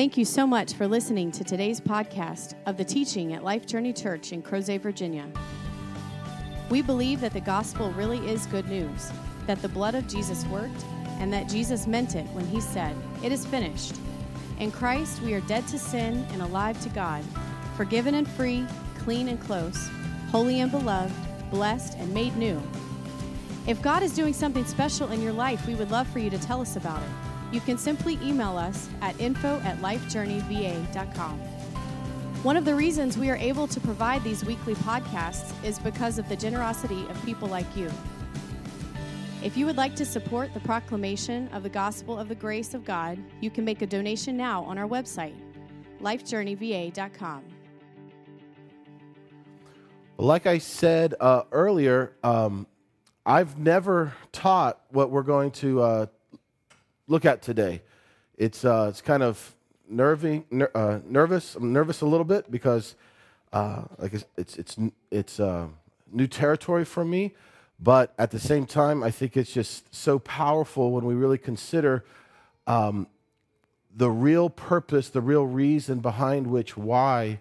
Thank you so much for listening to today's podcast of the teaching at Life Journey Church in Crozet, Virginia. We believe that the gospel really is good news, that the blood of Jesus worked, and that Jesus meant it when he said, It is finished. In Christ, we are dead to sin and alive to God, forgiven and free, clean and close, holy and beloved, blessed and made new. If God is doing something special in your life, we would love for you to tell us about it. You can simply email us at info at lifejourneyva.com. One of the reasons we are able to provide these weekly podcasts is because of the generosity of people like you. If you would like to support the proclamation of the gospel of the grace of God, you can make a donation now on our website, lifejourneyva.com. Like I said uh, earlier, um, I've never taught what we're going to uh, look at today. It's, uh, it's kind of nervy, ner- uh, nervous. I'm nervous a little bit because uh, like it's, it's, it's, it's uh, new territory for me. But at the same time, I think it's just so powerful when we really consider um, the real purpose, the real reason behind which why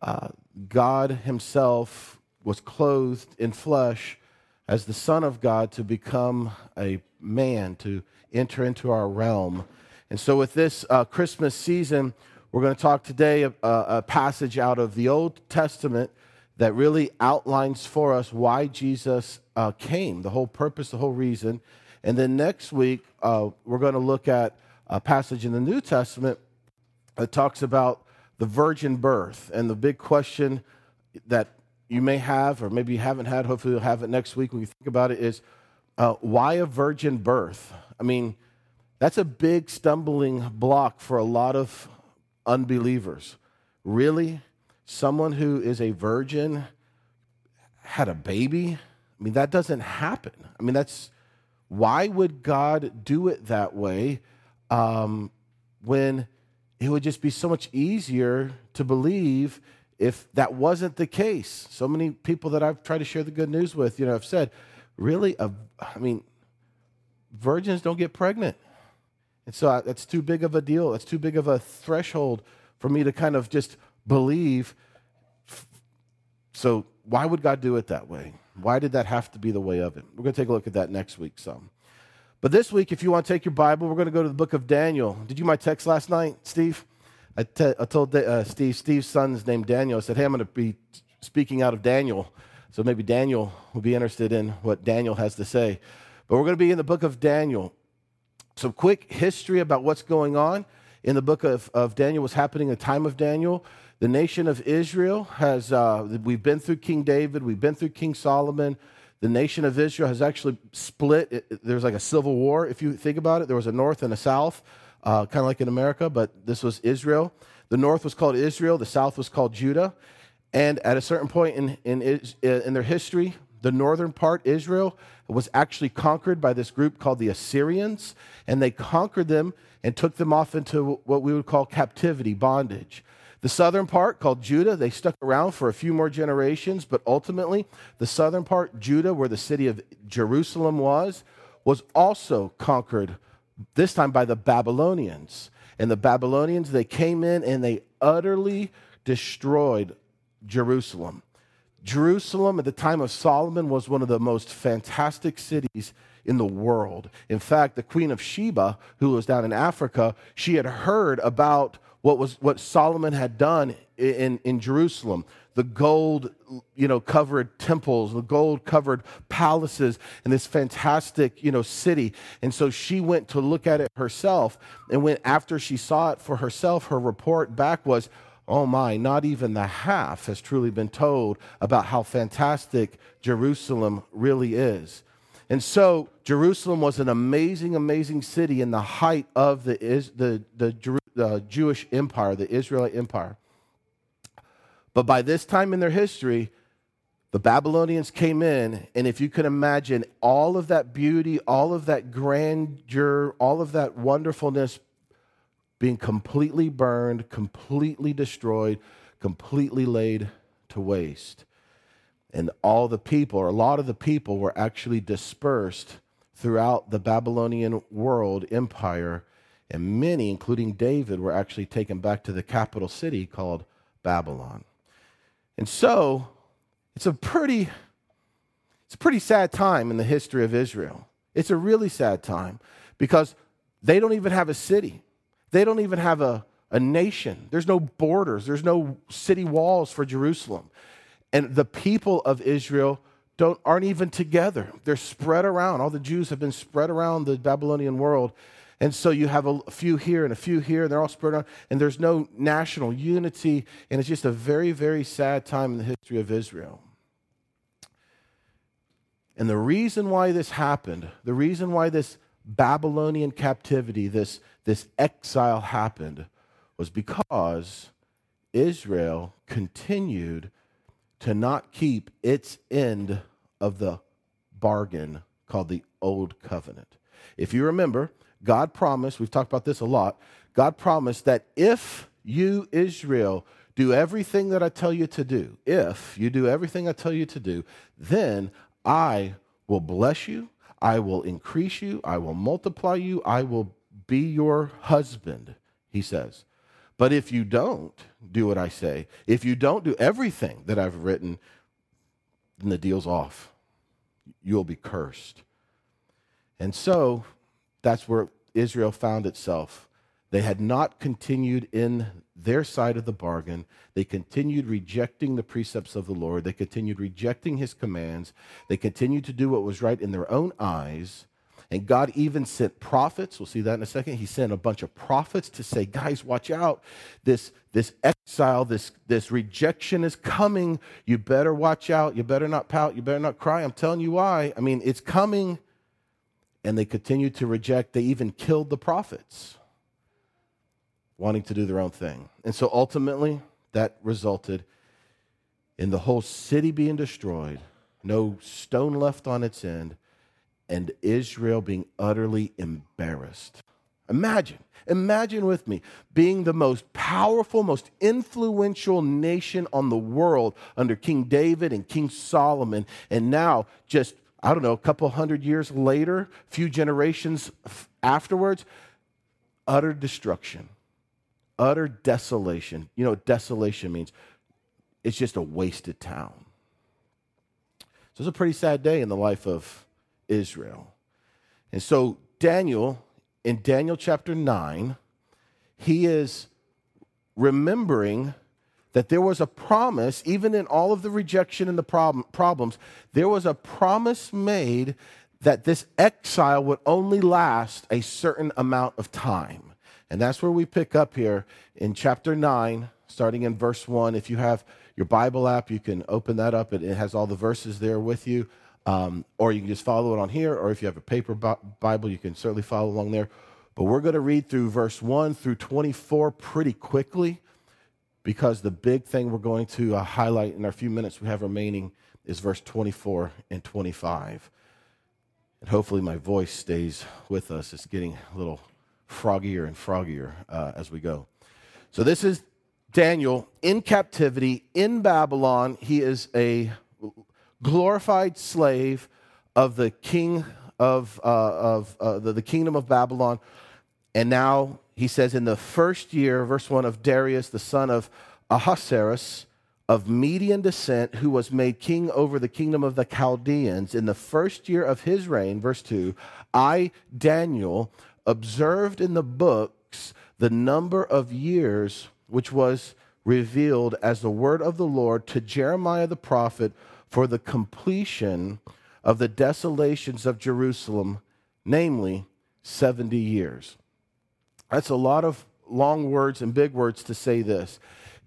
uh, God Himself was clothed in flesh as the Son of God to become a man, to enter into our realm. And so, with this uh, Christmas season, we're going to talk today a, a passage out of the Old Testament that really outlines for us why Jesus uh, came, the whole purpose, the whole reason. And then next week, uh, we're going to look at a passage in the New Testament that talks about the virgin birth. And the big question that you may have, or maybe you haven't had, hopefully you'll have it next week when you think about it, is uh, why a virgin birth? I mean, that's a big stumbling block for a lot of unbelievers. Really? Someone who is a virgin had a baby? I mean, that doesn't happen. I mean, that's why would God do it that way um, when it would just be so much easier to believe if that wasn't the case? So many people that I've tried to share the good news with, you know, have said, really, a, I mean, virgins don't get pregnant. And so I, that's too big of a deal. That's too big of a threshold for me to kind of just believe. So, why would God do it that way? Why did that have to be the way of it? We're going to take a look at that next week some. But this week, if you want to take your Bible, we're going to go to the book of Daniel. Did you my text last night, Steve? I, te- I told uh, Steve, Steve's son's named Daniel. I said, hey, I'm going to be speaking out of Daniel. So maybe Daniel will be interested in what Daniel has to say. But we're going to be in the book of Daniel. Some quick history about what's going on in the book of, of Daniel, what's happening in the time of Daniel. The nation of Israel has, uh, we've been through King David, we've been through King Solomon. The nation of Israel has actually split. It, it, there's like a civil war, if you think about it. There was a north and a south, uh, kind of like in America, but this was Israel. The north was called Israel, the south was called Judah. And at a certain point in, in, in their history, the northern part, Israel, was actually conquered by this group called the Assyrians, and they conquered them and took them off into what we would call captivity, bondage. The southern part, called Judah, they stuck around for a few more generations, but ultimately, the southern part, Judah, where the city of Jerusalem was, was also conquered, this time by the Babylonians. And the Babylonians, they came in and they utterly destroyed Jerusalem. Jerusalem at the time of Solomon was one of the most fantastic cities in the world. In fact, the Queen of Sheba, who was down in Africa, she had heard about what was what Solomon had done in, in Jerusalem. The gold, you know, covered temples, the gold covered palaces, and this fantastic, you know, city. And so she went to look at it herself. And when after she saw it for herself, her report back was, oh my, not even the half has truly been told about how fantastic Jerusalem really is. And so Jerusalem was an amazing, amazing city in the height of the, the, the, the Jewish empire, the Israelite empire. But by this time in their history, the Babylonians came in, and if you can imagine all of that beauty, all of that grandeur, all of that wonderfulness being completely burned, completely destroyed, completely laid to waste. And all the people, or a lot of the people, were actually dispersed throughout the Babylonian world empire, and many, including David, were actually taken back to the capital city called Babylon. And so, it's a pretty it's a pretty sad time in the history of Israel. It's a really sad time because they don't even have a city. They don't even have a, a nation. There's no borders. There's no city walls for Jerusalem. And the people of Israel don't, aren't even together. They're spread around. All the Jews have been spread around the Babylonian world. And so you have a few here and a few here, and they're all spread out, and there's no national unity, and it's just a very, very sad time in the history of Israel. And the reason why this happened, the reason why this Babylonian captivity, this, this exile happened, was because Israel continued to not keep its end of the bargain called the Old Covenant. If you remember, God promised, we've talked about this a lot, God promised that if you, Israel, do everything that I tell you to do, if you do everything I tell you to do, then I will bless you, I will increase you, I will multiply you, I will be your husband, he says. But if you don't do what I say, if you don't do everything that I've written, then the deal's off. You'll be cursed. And so that's where Israel found itself. They had not continued in their side of the bargain. They continued rejecting the precepts of the Lord. They continued rejecting his commands. They continued to do what was right in their own eyes. And God even sent prophets. We'll see that in a second. He sent a bunch of prophets to say, guys, watch out. This, this exile, this, this rejection is coming. You better watch out. You better not pout. You better not cry. I'm telling you why. I mean, it's coming. And they continued to reject. They even killed the prophets, wanting to do their own thing. And so ultimately, that resulted in the whole city being destroyed, no stone left on its end and Israel being utterly embarrassed. Imagine, imagine with me being the most powerful, most influential nation on the world under King David and King Solomon, and now just, I don't know, a couple hundred years later, few generations afterwards, utter destruction, utter desolation. You know what desolation means? It's just a wasted town. So it's a pretty sad day in the life of Israel. And so, Daniel, in Daniel chapter 9, he is remembering that there was a promise, even in all of the rejection and the problem, problems, there was a promise made that this exile would only last a certain amount of time. And that's where we pick up here in chapter 9, starting in verse 1. If you have your Bible app, you can open that up. It, it has all the verses there with you. Um, or you can just follow it on here, or if you have a paper Bible, you can certainly follow along there. But we're going to read through verse 1 through 24 pretty quickly because the big thing we're going to uh, highlight in our few minutes we have remaining is verse 24 and 25. And hopefully my voice stays with us. It's getting a little froggier and froggier uh, as we go. So this is Daniel in captivity in Babylon. He is a glorified slave of the king of, uh, of uh, the, the kingdom of Babylon. And now he says, in the first year, verse 1 of Darius, the son of Ahasuerus, of Median descent, who was made king over the kingdom of the Chaldeans, in the first year of his reign, verse 2, I, Daniel, observed in the books the number of years which was revealed as the word of the Lord to Jeremiah the prophet for the completion of the desolations of Jerusalem, namely 70 years. That's a lot of long words and big words to say this.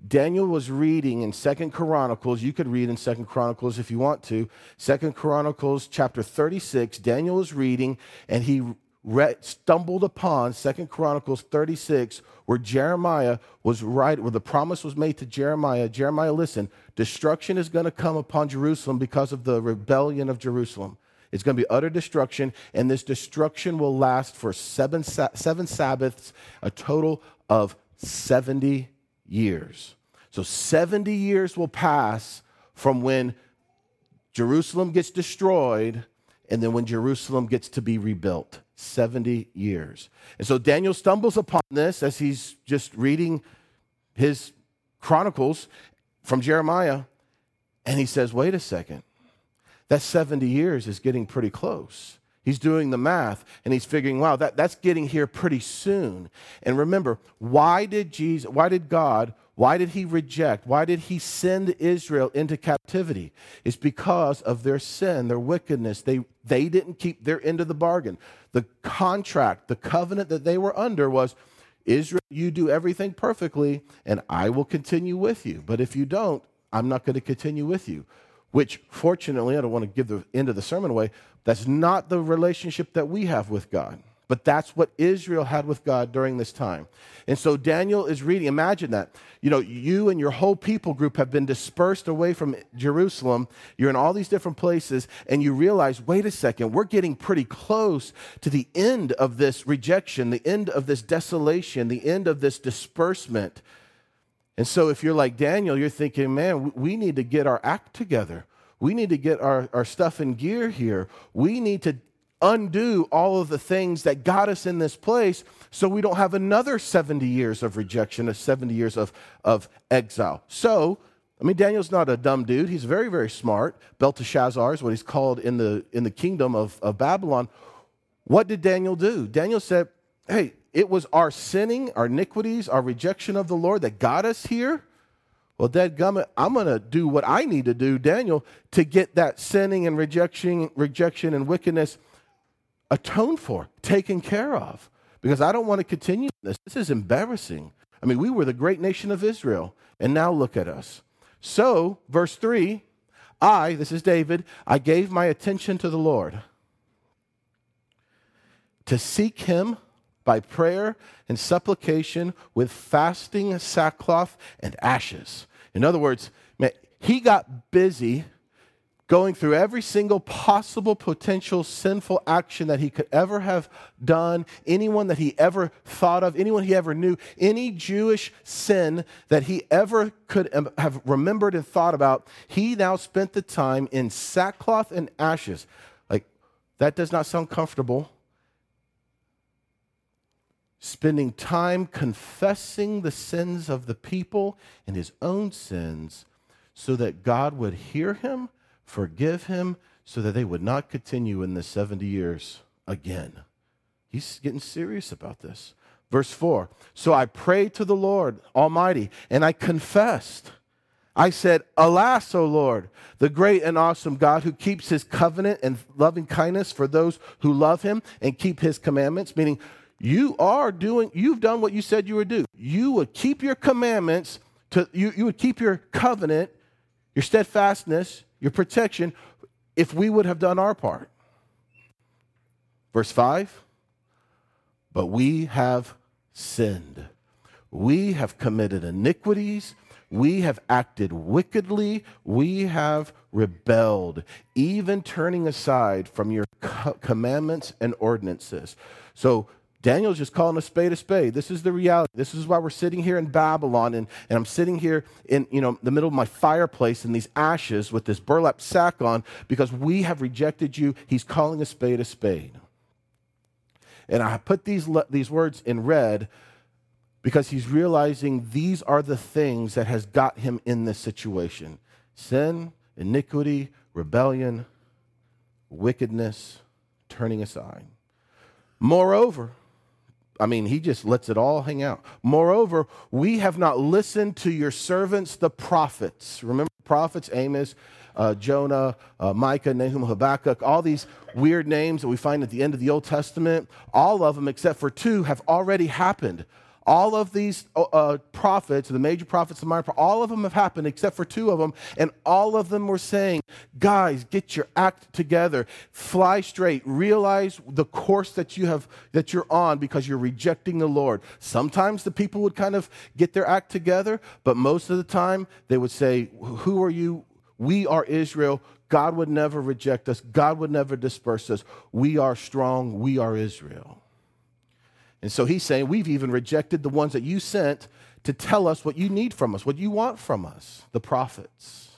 Daniel was reading in Second Chronicles. You could read in Second Chronicles if you want to. Second Chronicles chapter 36. Daniel was reading and he read, stumbled upon Second Chronicles 36, where Jeremiah was right, where the promise was made to Jeremiah. Jeremiah, listen, destruction is going to come upon Jerusalem because of the rebellion of Jerusalem. It's going to be utter destruction, and this destruction will last for seven, seven Sabbaths, a total of 70 years. So 70 years will pass from when Jerusalem gets destroyed and then when Jerusalem gets to be rebuilt. 70 years. And so Daniel stumbles upon this as he's just reading his chronicles from Jeremiah, and he says, wait a second, that 70 years is getting pretty close. He's doing the math and he's figuring, wow, that, that's getting here pretty soon. And remember, why did Jesus, why did God, why did he reject, why did he send Israel into captivity? It's because of their sin, their wickedness. They, they didn't keep their end of the bargain. The contract, the covenant that they were under was Israel, you do everything perfectly and I will continue with you. But if you don't, I'm not going to continue with you which fortunately, I don't want to give the end of the sermon away, that's not the relationship that we have with God. But that's what Israel had with God during this time. And so Daniel is reading. Imagine that. You know, you and your whole people group have been dispersed away from Jerusalem. You're in all these different places, and you realize wait a second, we're getting pretty close to the end of this rejection, the end of this desolation, the end of this disbursement. And so if you're like Daniel, you're thinking, man, we need to get our act together. We need to get our, our stuff in gear here. We need to undo all of the things that got us in this place so we don't have another 70 years of rejection, or 70 years of, of exile. So, I mean, Daniel's not a dumb dude. He's very, very smart. Belteshazzar is what he's called in the, in the kingdom of, of Babylon. What did Daniel do? Daniel said, hey, it was our sinning, our iniquities, our rejection of the Lord that got us here. Well, Dad Gummit, I'm going to do what I need to do, Daniel, to get that sinning and rejection, rejection and wickedness atoned for, taken care of. Because I don't want to continue this. This is embarrassing. I mean, we were the great nation of Israel, and now look at us. So, verse 3 I, this is David, I gave my attention to the Lord to seek him by prayer and supplication with fasting, sackcloth, and ashes. In other words, man, he got busy going through every single possible potential sinful action that he could ever have done, anyone that he ever thought of, anyone he ever knew, any Jewish sin that he ever could have remembered and thought about, he now spent the time in sackcloth and ashes. Like, that does not sound comfortable spending time confessing the sins of the people and his own sins so that God would hear him, forgive him, so that they would not continue in the 70 years again. He's getting serious about this. Verse 4 So I prayed to the Lord Almighty, and I confessed. I said, Alas, O Lord, the great and awesome God who keeps his covenant and loving kindness for those who love him and keep his commandments, meaning you are doing, you've done what you said you would do. You would keep your commandments, to, you, you would keep your covenant, your steadfastness, your protection, if we would have done our part. Verse 5 But we have sinned. We have committed iniquities. We have acted wickedly. We have rebelled, even turning aside from your co- commandments and ordinances. So Daniel's just calling a spade a spade. This is the reality. This is why we're sitting here in Babylon, and, and I'm sitting here in you know the middle of my fireplace in these ashes with this burlap sack on because we have rejected you. He's calling a spade a spade. And I put these, these words in red because he's realizing these are the things that has got him in this situation sin, iniquity, rebellion, wickedness, turning aside. Moreover, I mean, he just lets it all hang out. Moreover, we have not listened to your servants, the prophets. Remember, prophets, Amos, uh, Jonah, uh, Micah, Nahum, Habakkuk, all these weird names that we find at the end of the Old Testament, all of them, except for two, have already happened. All of these uh, uh, prophets, the major prophets of minor, all of them have happened except for two of them, and all of them were saying, "Guys, get your act together, fly straight, realize the course that you have that you're on because you're rejecting the Lord." Sometimes the people would kind of get their act together, but most of the time they would say, "Who are you? We are Israel." God would never reject us. God would never disperse us. We are strong. We are Israel. And so he's saying, We've even rejected the ones that you sent to tell us what you need from us, what you want from us, the prophets.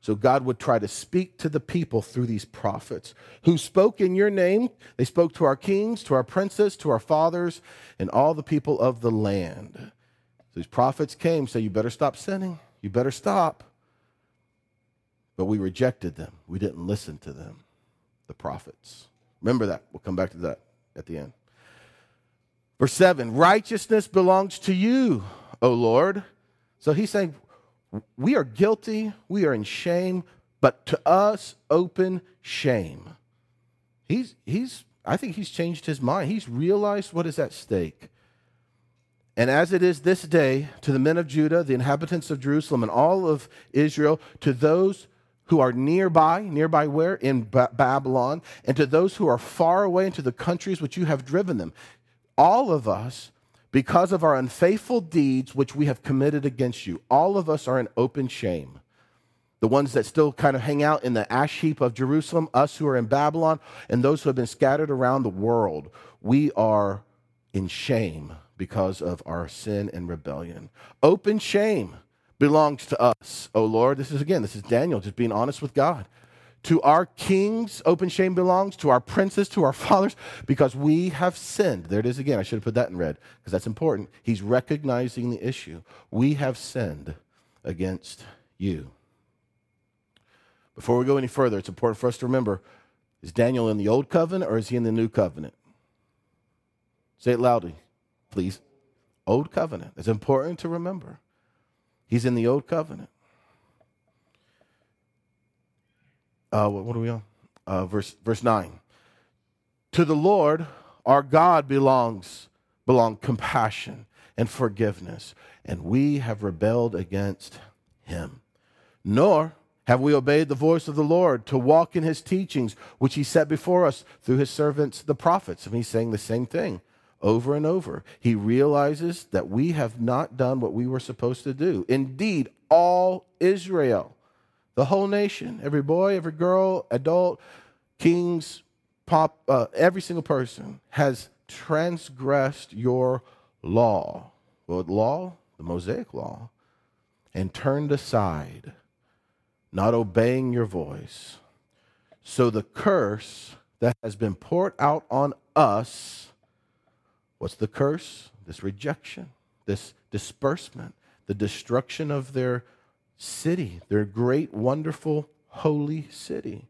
So God would try to speak to the people through these prophets who spoke in your name. They spoke to our kings, to our princes, to our fathers, and all the people of the land. So these prophets came, say, You better stop sinning. You better stop. But we rejected them. We didn't listen to them, the prophets. Remember that. We'll come back to that at the end. Verse 7 Righteousness belongs to you, O Lord. So he's saying, we are guilty, we are in shame, but to us, open shame. He's, he's, I think he's changed his mind. He's realized what is at stake. And as it is this day, to the men of Judah, the inhabitants of Jerusalem, and all of Israel, to those who are nearby, nearby where? In ba- Babylon, and to those who are far away into the countries which you have driven them. All of us because of our unfaithful deeds which we have committed against you. All of us are in open shame. The ones that still kind of hang out in the ash heap of Jerusalem, us who are in Babylon, and those who have been scattered around the world, we are in shame because of our sin and rebellion. Open shame belongs to us, O Lord. This is again, this is Daniel just being honest with God. To our kings, open shame belongs. To our princes, to our fathers, because we have sinned. There it is again. I should have put that in red because that's important. He's recognizing the issue. We have sinned against you. Before we go any further, it's important for us to remember is Daniel in the old covenant or is he in the new covenant? Say it loudly, please. Old covenant. It's important to remember. He's in the old covenant. Uh, what, what, are we on? Uh, verse, verse 9. To the Lord our God belongs belong compassion and forgiveness, and we have rebelled against him. Nor have we obeyed the voice of the Lord to walk in his teachings, which he set before us through his servants, the prophets. And he's saying the same thing over and over. He realizes that we have not done what we were supposed to do. Indeed, all Israel the whole nation, every boy, every girl, adult, kings, pop, uh, every single person has transgressed your law. What law? The Mosaic law. And turned aside, not obeying your voice. So the curse that has been poured out on us, what's the curse? This rejection, this disbursement, the destruction of their city, their great, wonderful, holy city.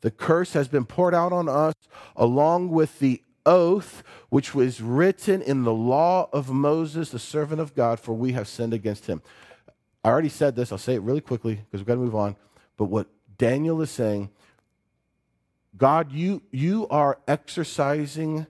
The curse has been poured out on us along with the oath which was written in the law of Moses, the servant of God, for we have sinned against him. I already said this, I'll say it really quickly because we've got to move on. But what Daniel is saying, God, you, you are exercising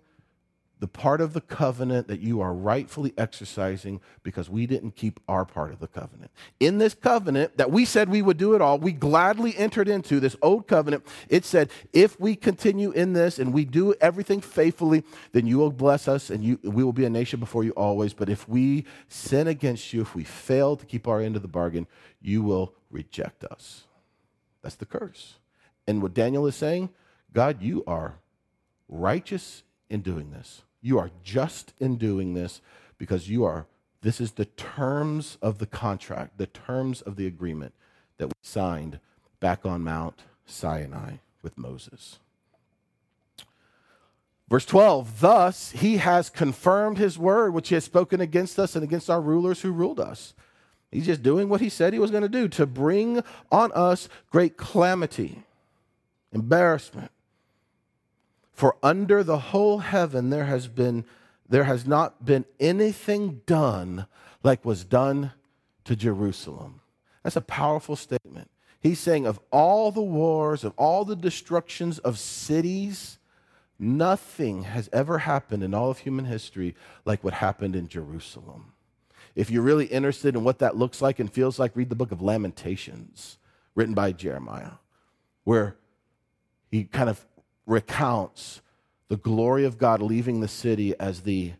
the part of the covenant that you are rightfully exercising because we didn't keep our part of the covenant. In this covenant that we said we would do it all, we gladly entered into this old covenant. It said, if we continue in this and we do everything faithfully, then you will bless us and you, we will be a nation before you always. But if we sin against you, if we fail to keep our end of the bargain, you will reject us. That's the curse. And what Daniel is saying, God, you are righteous in doing this. You are just in doing this because you are, this is the terms of the contract, the terms of the agreement that we signed back on Mount Sinai with Moses. Verse 12, thus he has confirmed his word, which he has spoken against us and against our rulers who ruled us. He's just doing what he said he was going to do to bring on us great calamity, embarrassment, for under the whole heaven there has been there has not been anything done like was done to Jerusalem. That's a powerful statement. He's saying of all the wars, of all the destructions of cities, nothing has ever happened in all of human history like what happened in Jerusalem. If you're really interested in what that looks like and feels like, read the book of Lamentations, written by Jeremiah, where he kind of recounts the glory of God leaving the city as the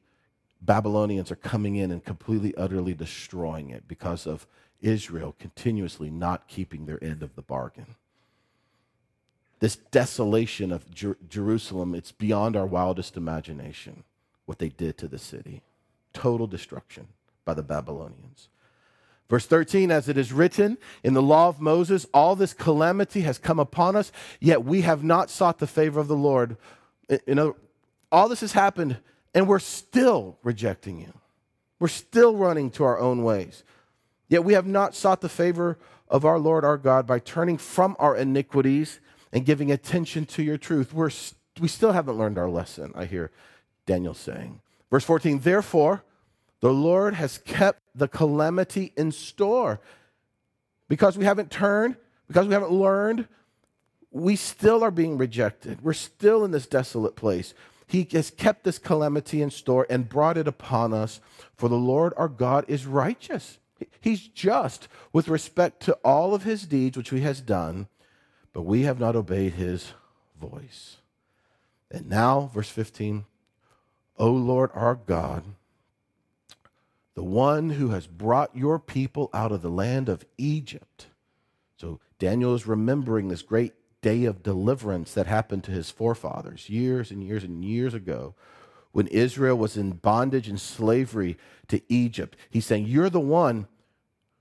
Babylonians are coming in and completely, utterly destroying it because of Israel continuously not keeping their end of the bargain. This desolation of Jer- Jerusalem, it's beyond our wildest imagination what they did to the city. Total destruction by the Babylonians. Verse 13, as it is written in the law of Moses, all this calamity has come upon us, yet we have not sought the favor of the Lord. You know, all this has happened, and we're still rejecting you. We're still running to our own ways. Yet we have not sought the favor of our Lord our God by turning from our iniquities and giving attention to your truth. We're, we still haven't learned our lesson, I hear Daniel saying. Verse 14, therefore, the Lord has kept the calamity in store. Because we haven't turned, because we haven't learned, we still are being rejected. We're still in this desolate place. He has kept this calamity in store and brought it upon us, for the Lord our God is righteous. He's just with respect to all of his deeds which he has done, but we have not obeyed his voice. And now, verse 15, O Lord our God, the one who has brought your people out of the land of Egypt. So Daniel is remembering this great day of deliverance that happened to his forefathers years and years and years ago when Israel was in bondage and slavery to Egypt. He's saying, You're the one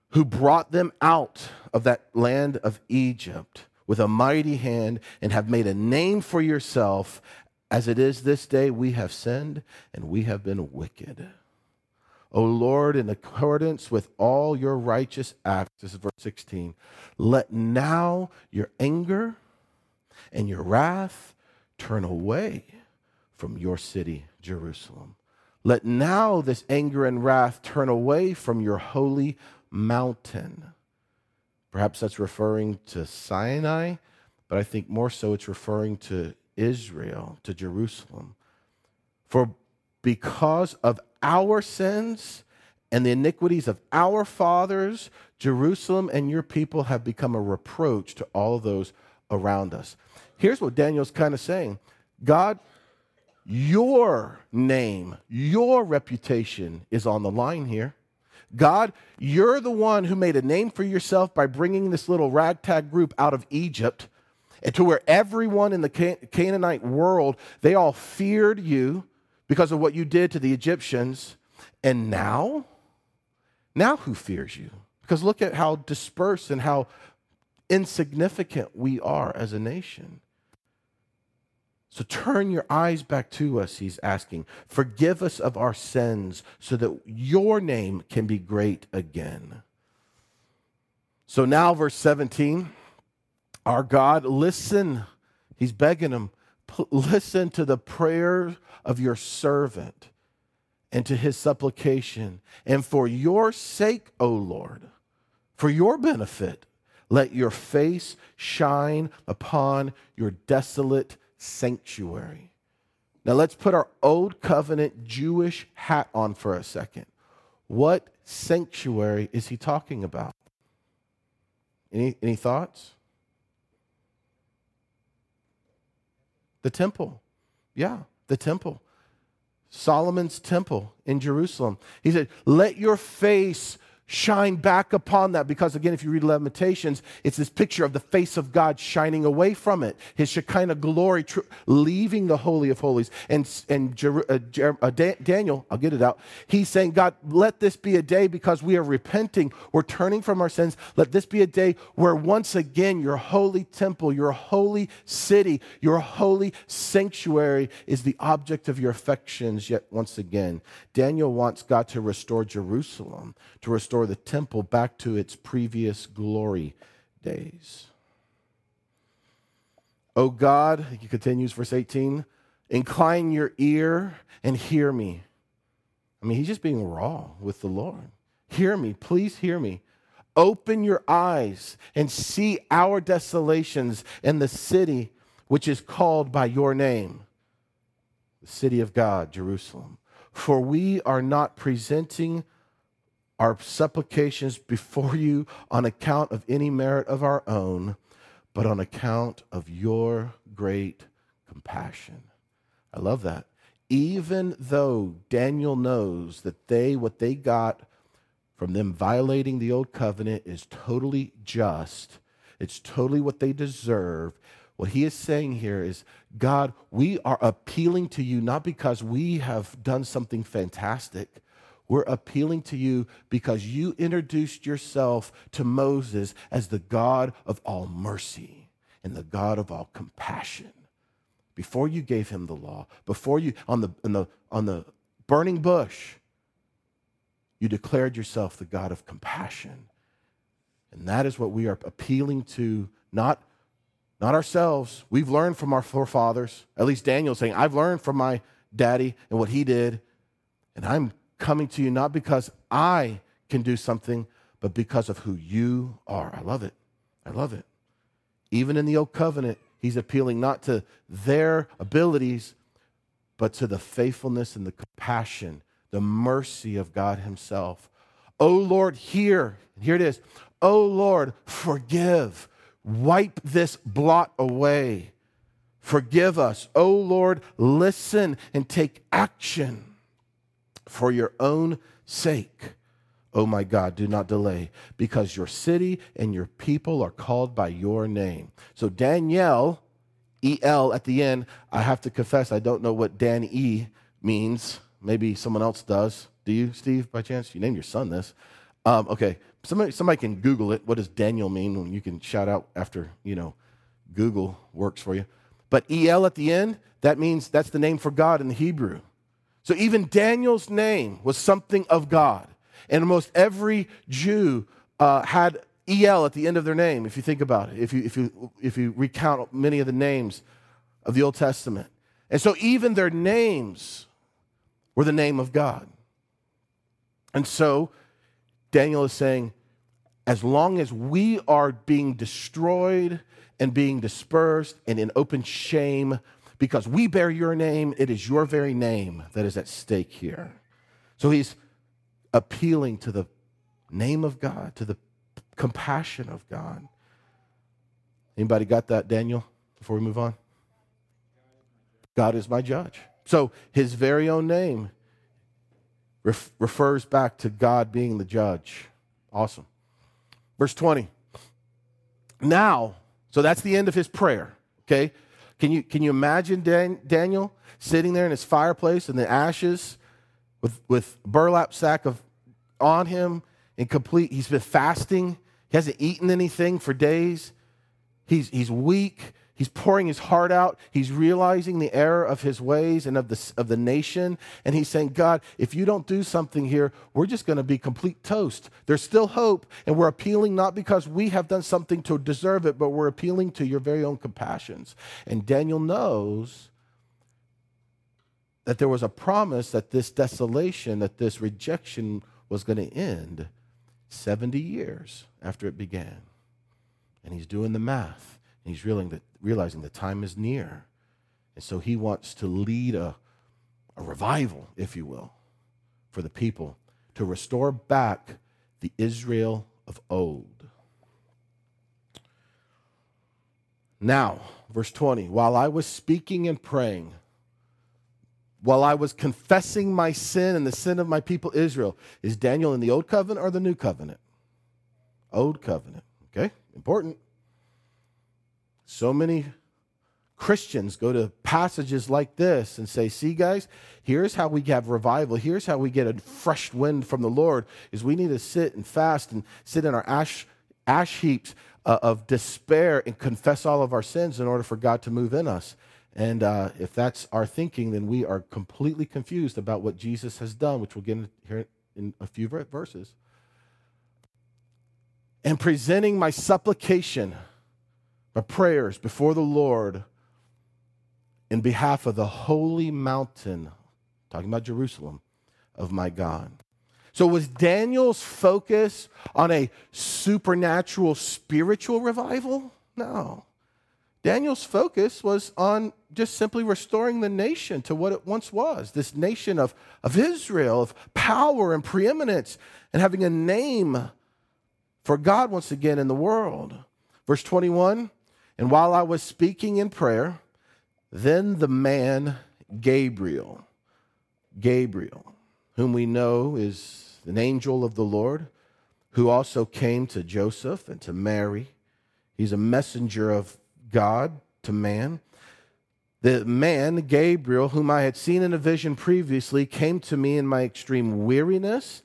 who brought them out of that land of Egypt with a mighty hand and have made a name for yourself. As it is this day, we have sinned and we have been wicked. O Lord, in accordance with all your righteous acts, this is verse 16, let now your anger and your wrath turn away from your city, Jerusalem. Let now this anger and wrath turn away from your holy mountain. Perhaps that's referring to Sinai, but I think more so it's referring to Israel, to Jerusalem. For because of our sins and the iniquities of our fathers, Jerusalem and your people have become a reproach to all those around us. Here's what Daniel's kind of saying God, your name, your reputation is on the line here. God, you're the one who made a name for yourself by bringing this little ragtag group out of Egypt and to where everyone in the Canaanite world, they all feared you because of what you did to the Egyptians. And now, now who fears you? Because look at how dispersed and how insignificant we are as a nation. So turn your eyes back to us, he's asking. Forgive us of our sins so that your name can be great again. So now, verse 17, our God, listen. He's begging him, listen to the prayer of your servant and to his supplication. And for your sake, O Lord, for your benefit, let your face shine upon your desolate sanctuary. Now let's put our old covenant Jewish hat on for a second. What sanctuary is he talking about? Any, any thoughts? The temple. Yeah, the temple. Solomon's temple in Jerusalem. He said, Let your face shine back upon that. Because again if you read lamentations it's this picture of the face of god shining away from it. His shekinah glory tr- leaving the holy of holies. And, and Jer- uh, Jer- uh, da- daniel i'll get it out. He's saying god let this be a day because we are repenting. We're turning from our sins. Let this be a day where once again your holy temple your holy city your holy sanctuary is the object of your affections. Yet once again daniel wants god to restore jerusalem to restore restore the temple back to its previous glory days. O God, he continues, verse 18, incline your ear and hear me. I mean, he's just being raw with the Lord. Hear me, please hear me. Open your eyes and see our desolations in the city which is called by your name, the city of God, Jerusalem. For we are not presenting our supplications before you on account of any merit of our own, but on account of your great compassion. I love that. Even though Daniel knows that they, what they got from them violating the old covenant is totally just, it's totally what they deserve. What he is saying here is, God, we are appealing to you not because we have done something fantastic, We're appealing to you because you introduced yourself to Moses as the God of all mercy and the God of all compassion. Before you gave him the law, before you, on the, on the, on the burning bush, you declared yourself the God of compassion. And that is what we are appealing to, not, not ourselves. We've learned from our forefathers. At least Daniel's saying, I've learned from my daddy and what he did. And I'm coming to you not because I can do something, but because of who you are. I love it. I love it. Even in the old covenant, he's appealing not to their abilities, but to the faithfulness and the compassion, the mercy of God Himself. Oh Lord, hear, here it is. Oh Lord, forgive. Wipe this blot away. Forgive us. Oh Lord, listen and take action for your own sake. Oh my God, do not delay, because your city and your people are called by your name. So Daniel, E L at the end, I have to confess, I don't know what Dan E means. Maybe someone else does. Do you, Steve, by chance? You named your son this. Um, okay, somebody, somebody can Google it. What does Daniel mean? When you can shout out after, you know, Google works for you. But EL at the end, that means that's the name for God in the Hebrew. So even Daniel's name was something of God. And almost every Jew uh, had EL at the end of their name, if you think about it, if you, if, you, if you recount many of the names of the Old Testament. And so even their names were the name of God. And so Daniel is saying, as long as we are being destroyed and being dispersed and in open shame because we bear your name, it is your very name that is at stake here. So he's appealing to the name of God, to the compassion of God. Anybody got that, Daniel, before we move on? God is my judge. So his very own name ref- refers back to God being the judge. Awesome. Verse 20. Now, so that's the end of his prayer, okay? Can you, can you imagine Dan, Daniel sitting there in his fireplace in the ashes with, with burlap sack of on him in complete, he's been fasting. He hasn't eaten anything for days. He's, he's weak. He's pouring his heart out. He's realizing the error of his ways and of the, of the nation. And he's saying, God, if you don't do something here, we're just going to be complete toast. There's still hope. And we're appealing not because we have done something to deserve it, but we're appealing to your very own compassions. And Daniel knows that there was a promise that this desolation, that this rejection was going to end 70 years after it began. And he's doing the math. And he's realizing that, realizing the time is near. And so he wants to lead a, a revival, if you will, for the people to restore back the Israel of old. Now, verse 20, while I was speaking and praying, while I was confessing my sin and the sin of my people Israel, is Daniel in the old covenant or the new covenant? Old covenant. Okay, important. So many Christians go to passages like this and say, see, guys, here's how we have revival. Here's how we get a fresh wind from the Lord is we need to sit and fast and sit in our ash, ash heaps uh, of despair and confess all of our sins in order for God to move in us. And uh, if that's our thinking, then we are completely confused about what Jesus has done, which we'll get here in a few verses. And presenting my supplication my prayers before the Lord in behalf of the holy mountain, talking about Jerusalem, of my God. So, was Daniel's focus on a supernatural spiritual revival? No. Daniel's focus was on just simply restoring the nation to what it once was this nation of, of Israel, of power and preeminence, and having a name for God once again in the world. Verse 21 and while I was speaking in prayer, then the man Gabriel, Gabriel, whom we know is an angel of the Lord, who also came to Joseph and to Mary. He's a messenger of God to man. The man, Gabriel, whom I had seen in a vision previously, came to me in my extreme weariness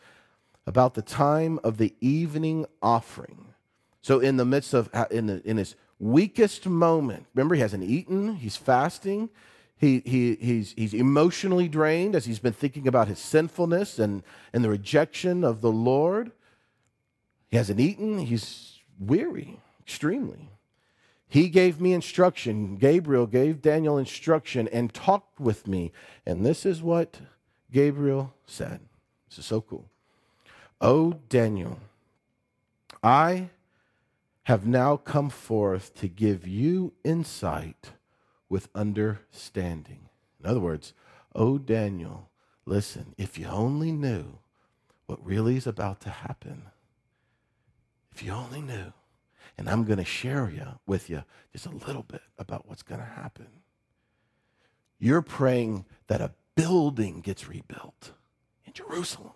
about the time of the evening offering. So, in the midst of, in, the, in his weakest moment, remember, he hasn't eaten, he's fasting, he, he, he's, he's emotionally drained as he's been thinking about his sinfulness and, and the rejection of the Lord. He hasn't eaten, he's weary, extremely. He gave me instruction. Gabriel gave Daniel instruction and talked with me. And this is what Gabriel said. This is so cool. Oh, Daniel, I have now come forth to give you insight with understanding. In other words, oh, Daniel, listen, if you only knew what really is about to happen, if you only knew and I'm going to share you, with you just a little bit about what's going to happen. You're praying that a building gets rebuilt in Jerusalem.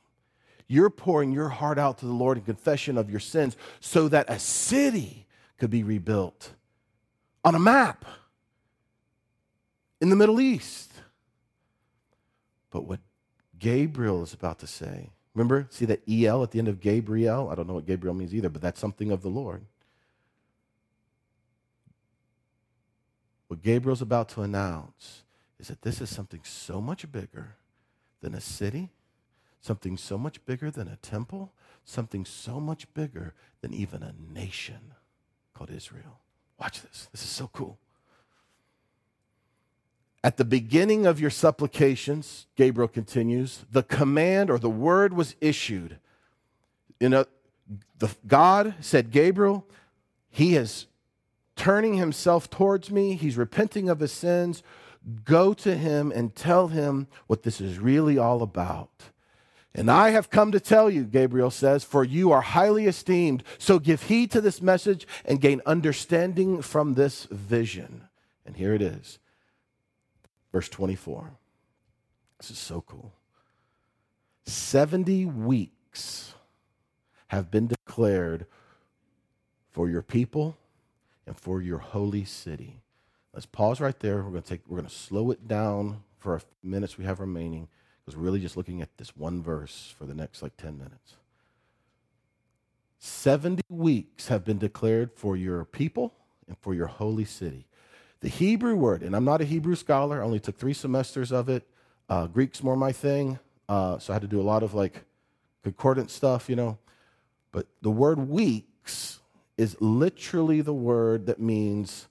You're pouring your heart out to the Lord in confession of your sins so that a city could be rebuilt on a map in the Middle East. But what Gabriel is about to say, remember, see that EL at the end of Gabriel? I don't know what Gabriel means either, but that's something of the Lord. What Gabriel's about to announce is that this is something so much bigger than a city, something so much bigger than a temple, something so much bigger than even a nation called Israel. Watch this. This is so cool. At the beginning of your supplications, Gabriel continues, the command or the word was issued. You know, the, God said, Gabriel, he is turning himself towards me. He's repenting of his sins. Go to him and tell him what this is really all about. And I have come to tell you, Gabriel says, for you are highly esteemed. So give heed to this message and gain understanding from this vision. And here it is. Verse 24. This is so cool. 70 weeks have been declared for your people and for your holy city. Let's pause right there. We're going to take we're going to slow it down for a few minutes we have remaining we're really just looking at this one verse for the next like 10 minutes. 70 weeks have been declared for your people and for your holy city. The Hebrew word, and I'm not a Hebrew scholar, I only took three semesters of it. Uh, Greek's more my thing, uh, so I had to do a lot of like concordant stuff, you know. But the word weeks is literally the word that means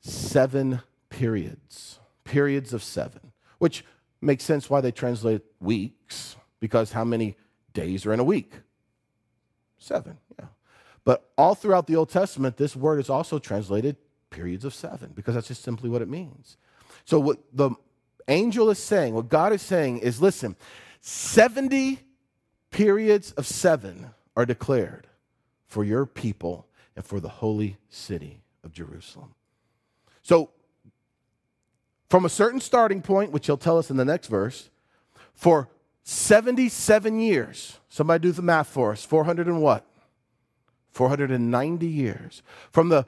seven periods, periods of seven, which makes sense why they translate weeks, because how many days are in a week? Seven, yeah. But all throughout the Old Testament, this word is also translated periods of seven, because that's just simply what it means. So, what the angel is saying, what God is saying is listen, 70 periods of seven are declared for your people and for the holy city of Jerusalem. So, from a certain starting point, which he'll tell us in the next verse, for 77 years, somebody do the math for us, 400 and what? 490 years. From, the,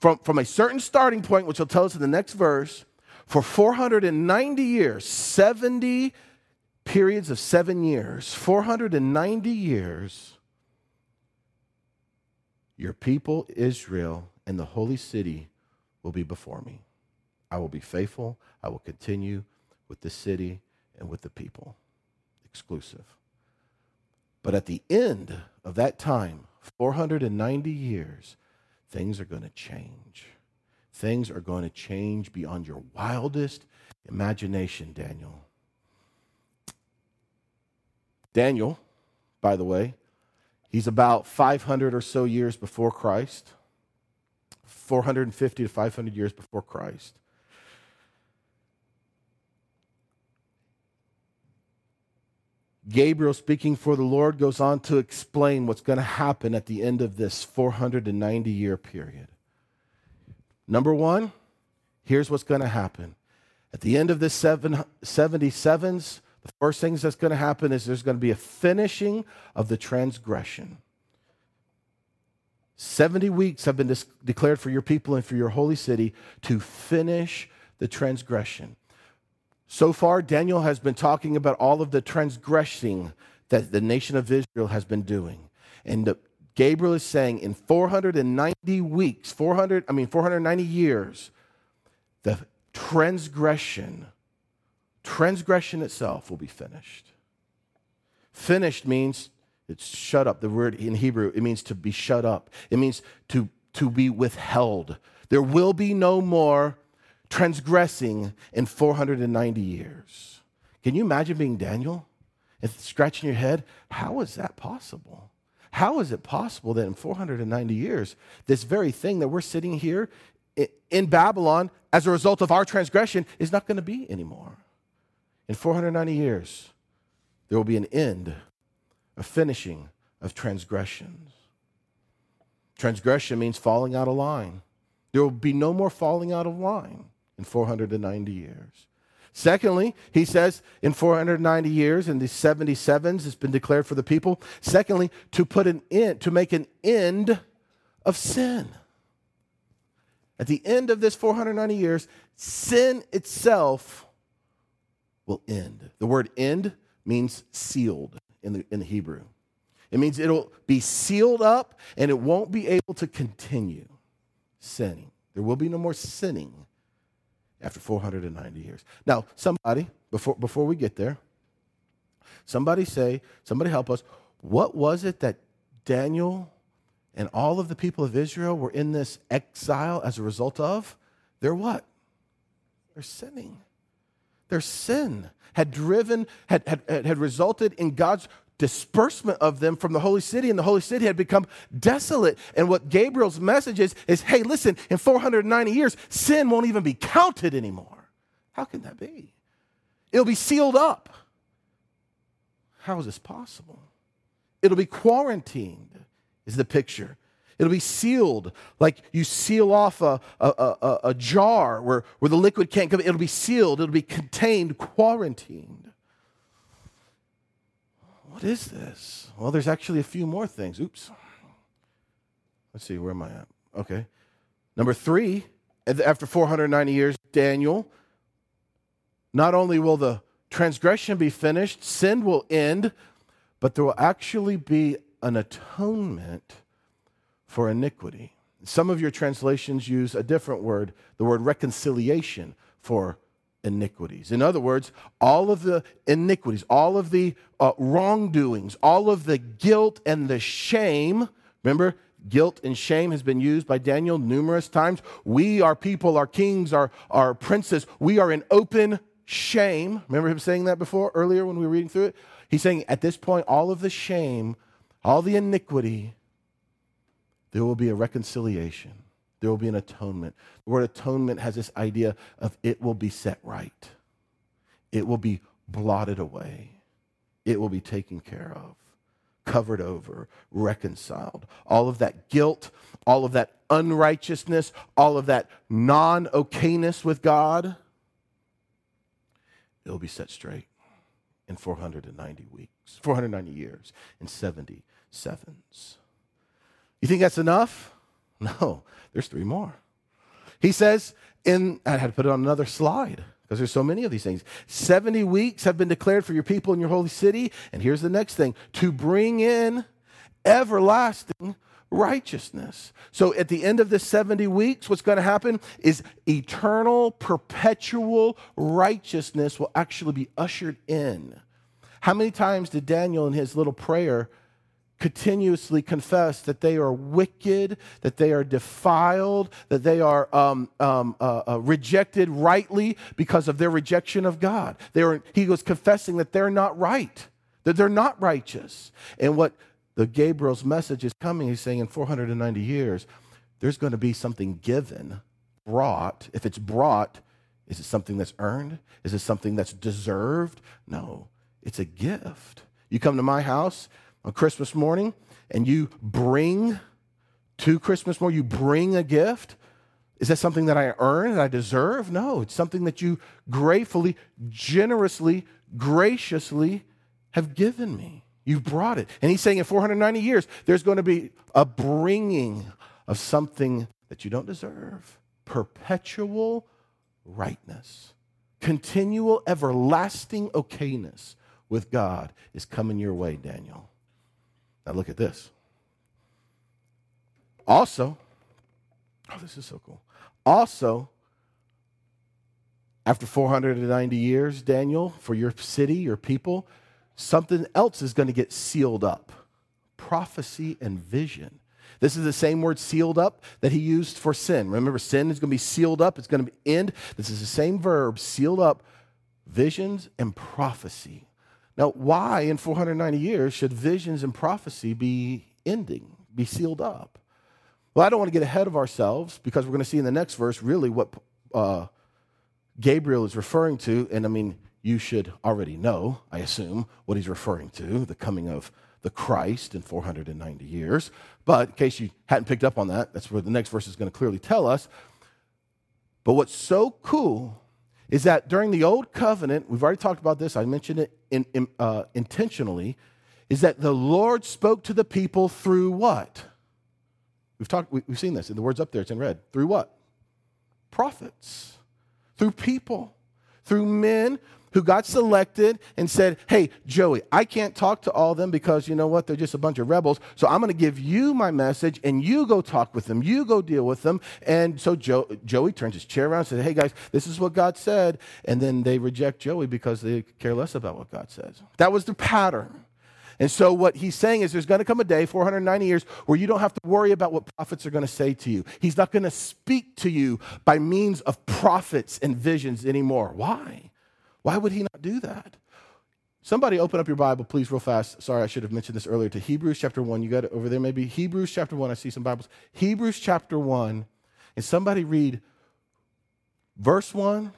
from, from a certain starting point, which he'll tell us in the next verse, for 490 years, 70 periods of seven years, 490 years, your people, Israel, and the holy city will be before me. I will be faithful. I will continue with the city and with the people. Exclusive. But at the end of that time, 490 years, things are going to change. Things are going to change beyond your wildest imagination, Daniel. Daniel, by the way, He's about 500 or so years before Christ, 450 to 500 years before Christ. Gabriel, speaking for the Lord, goes on to explain what's going to happen at the end of this 490 year period. Number one, here's what's going to happen. At the end of this seven, 77s, the first thing that's going to happen is there's going to be a finishing of the transgression. 70 weeks have been declared for your people and for your holy city to finish the transgression. So far, Daniel has been talking about all of the transgressing that the nation of Israel has been doing. And the, Gabriel is saying in 490 weeks, 400, I mean 490 years, the transgression, transgression itself will be finished. Finished means it's shut up. The word in Hebrew, it means to be shut up. It means to, to be withheld. There will be no more transgressing in 490 years. Can you imagine being Daniel and scratching your head? How is that possible? How is it possible that in 490 years, this very thing that we're sitting here in Babylon as a result of our transgression is not going to be anymore? In 490 years, there will be an end, a finishing of transgressions. Transgression means falling out of line. There will be no more falling out of line in 490 years. Secondly, he says in 490 years, in the 77s, it's been declared for the people. Secondly, to put an end, to make an end of sin. At the end of this 490 years, sin itself will end. The word end means sealed in the, in the Hebrew. It means it'll be sealed up and it won't be able to continue sinning. There will be no more sinning after 490 years. Now, somebody, before, before we get there, somebody say, somebody help us, what was it that Daniel and all of the people of Israel were in this exile as a result of? Their what? They're sinning. Their sin had driven, had, had, had resulted in God's disbursement of them from the holy city, and the holy city had become desolate. And what Gabriel's message is, is hey, listen, in 490 years, sin won't even be counted anymore. How can that be? It'll be sealed up. How is this possible? It'll be quarantined, is the picture. It'll be sealed, like you seal off a, a, a, a jar where, where the liquid can't come. It'll be sealed, it'll be contained, quarantined. What is this? Well, there's actually a few more things. Oops. Let's see, where am I at? Okay. Number three, after 490 years, Daniel, not only will the transgression be finished, sin will end, but there will actually be an atonement for iniquity. Some of your translations use a different word, the word reconciliation for iniquities. In other words, all of the iniquities, all of the uh, wrongdoings, all of the guilt and the shame. Remember, guilt and shame has been used by Daniel numerous times. We, our people, our kings, our, our princes, we are in open shame. Remember him saying that before, earlier when we were reading through it? He's saying at this point, all of the shame, all the iniquity, there will be a reconciliation there will be an atonement. The word atonement has this idea of it will be set right, it will be blotted away, it will be taken care of, covered over, reconciled. All of that guilt, all of that unrighteousness, all of that non okayness with God, it will be set straight in 490 weeks, 490 years, in 70 sevens. You think that's enough? No, there's three more. He says, in, I had to put it on another slide because there's so many of these things. 70 weeks have been declared for your people in your holy city. And here's the next thing to bring in everlasting righteousness. So at the end of the 70 weeks, what's going to happen is eternal, perpetual righteousness will actually be ushered in. How many times did Daniel in his little prayer continuously confess that they are wicked, that they are defiled, that they are um, um, uh, uh, rejected rightly because of their rejection of God. They are, he was confessing that they're not right, that they're not righteous. And what the Gabriel's message is coming, he's saying in 490 years, there's going to be something given, brought. If it's brought, is it something that's earned? Is it something that's deserved? No, it's a gift. You come to my house, on Christmas morning and you bring to Christmas morning, you bring a gift, is that something that I earn, that I deserve? No, it's something that you gratefully, generously, graciously have given me. You've brought it. And he's saying in 490 years, there's going to be a bringing of something that you don't deserve. Perpetual rightness. Continual, everlasting okayness with God is coming your way, Daniel. Now look at this. Also, oh, this is so cool. Also, after 490 years, Daniel, for your city, your people, something else is going to get sealed up prophecy and vision. This is the same word sealed up that he used for sin. Remember, sin is going to be sealed up, it's going to end. This is the same verb, sealed up, visions and prophecy. Now, why in 490 years should visions and prophecy be ending, be sealed up? Well, I don't want to get ahead of ourselves because we're going to see in the next verse really what uh, Gabriel is referring to. And I mean, you should already know, I assume, what he's referring to the coming of the Christ in 490 years. But in case you hadn't picked up on that, that's where the next verse is going to clearly tell us. But what's so cool is that during the old covenant, we've already talked about this, I mentioned it in, in, uh, intentionally, is that the Lord spoke to the people through what? We've talked, we, we've seen this in the words up there, it's in red. Through what? Prophets, through people, through men who got selected and said, Hey, Joey, I can't talk to all of them because you know what? They're just a bunch of rebels. So I'm going to give you my message and you go talk with them. You go deal with them. And so Joe, Joey turns his chair around and says, Hey, guys, this is what God said. And then they reject Joey because they care less about what God says. That was the pattern. And so, what he's saying is, there's going to come a day, 490 years, where you don't have to worry about what prophets are going to say to you. He's not going to speak to you by means of prophets and visions anymore. Why? Why would he not do that? Somebody open up your Bible, please, real fast. Sorry, I should have mentioned this earlier to Hebrews chapter 1. You got it over there, maybe? Hebrews chapter 1. I see some Bibles. Hebrews chapter 1. And somebody read verse 1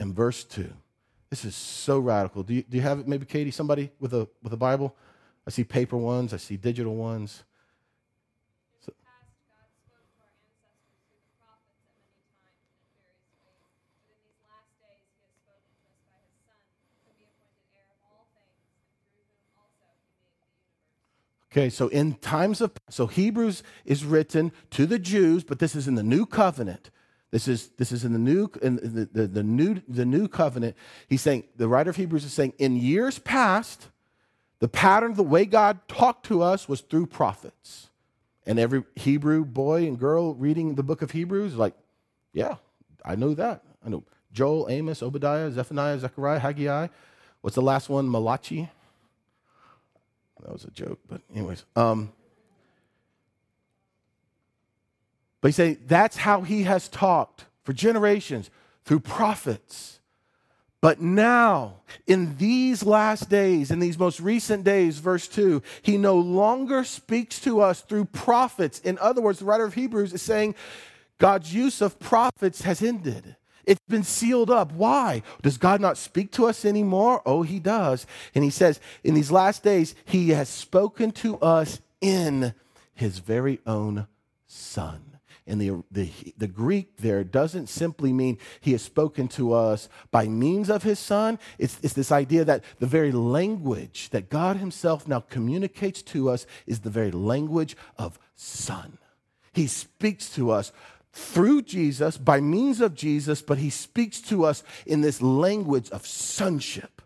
and verse 2. This is so radical. Do you, do you have it, maybe, Katie? Somebody with a, with a Bible? I see paper ones, I see digital ones. Okay, so in times of so Hebrews is written to the Jews, but this is in the new covenant. This is this is in the new in the, the, the new the new covenant. He's saying the writer of Hebrews is saying in years past, the pattern, of the way God talked to us was through prophets. And every Hebrew boy and girl reading the book of Hebrews like, yeah, I know that. I know Joel, Amos, Obadiah, Zephaniah, Zechariah, Haggai. What's the last one? Malachi. That was a joke, but anyways. Um, but he say that's how he has talked for generations through prophets. But now, in these last days, in these most recent days, verse 2, he no longer speaks to us through prophets. In other words, the writer of Hebrews is saying God's use of prophets has ended. It's been sealed up. Why? Does God not speak to us anymore? Oh, He does. And He says, in these last days, He has spoken to us in His very own Son. And the, the, the Greek there doesn't simply mean he has spoken to us by means of his son. It's, it's this idea that the very language that God himself now communicates to us is the very language of son. He speaks to us through Jesus, by means of Jesus, but he speaks to us in this language of sonship.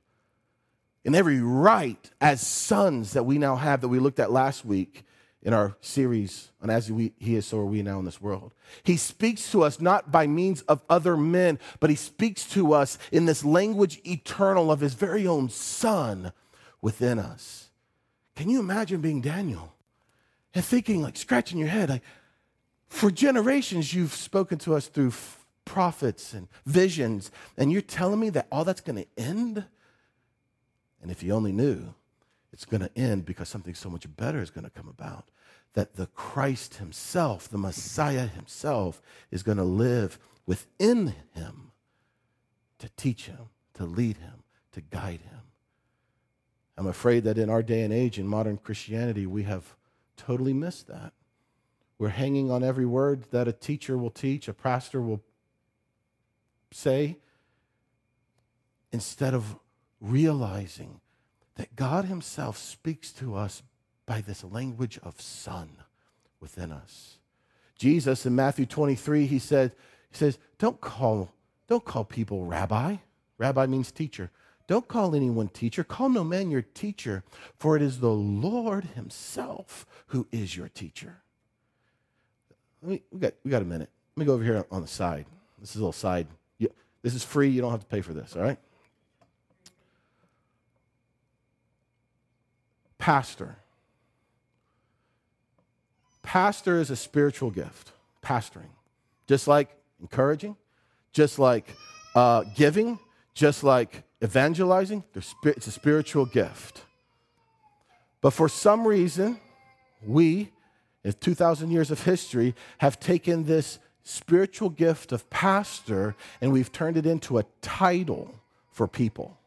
In every right as sons that we now have, that we looked at last week in our series on As we, He is, so are we now in this world. He speaks to us not by means of other men, but he speaks to us in this language eternal of his very own Son within us. Can you imagine being Daniel and thinking, like, scratching your head, like, for generations, you've spoken to us through prophets and visions, and you're telling me that all that's going to end? And if you only knew, it's going to end because something so much better is going to come about. That the Christ Himself, the Messiah Himself, is going to live within Him to teach Him, to lead Him, to guide Him. I'm afraid that in our day and age, in modern Christianity, we have totally missed that. We're hanging on every word that a teacher will teach, a pastor will say, instead of realizing that God Himself speaks to us by this language of Son within us. Jesus in Matthew 23, he said, he says, Don't call, don't call people rabbi. Rabbi means teacher. Don't call anyone teacher. Call no man your teacher, for it is the Lord himself who is your teacher. Me, we, got, we got a minute. Let me go over here on the side. This is a little side. this is free. You don't have to pay for this, all right? Pastor. Pastor is a spiritual gift, pastoring. Just like encouraging, just like uh, giving, just like evangelizing, it's a spiritual gift. But for some reason, we, in 2,000 years of history, have taken this spiritual gift of pastor and we've turned it into a title for people.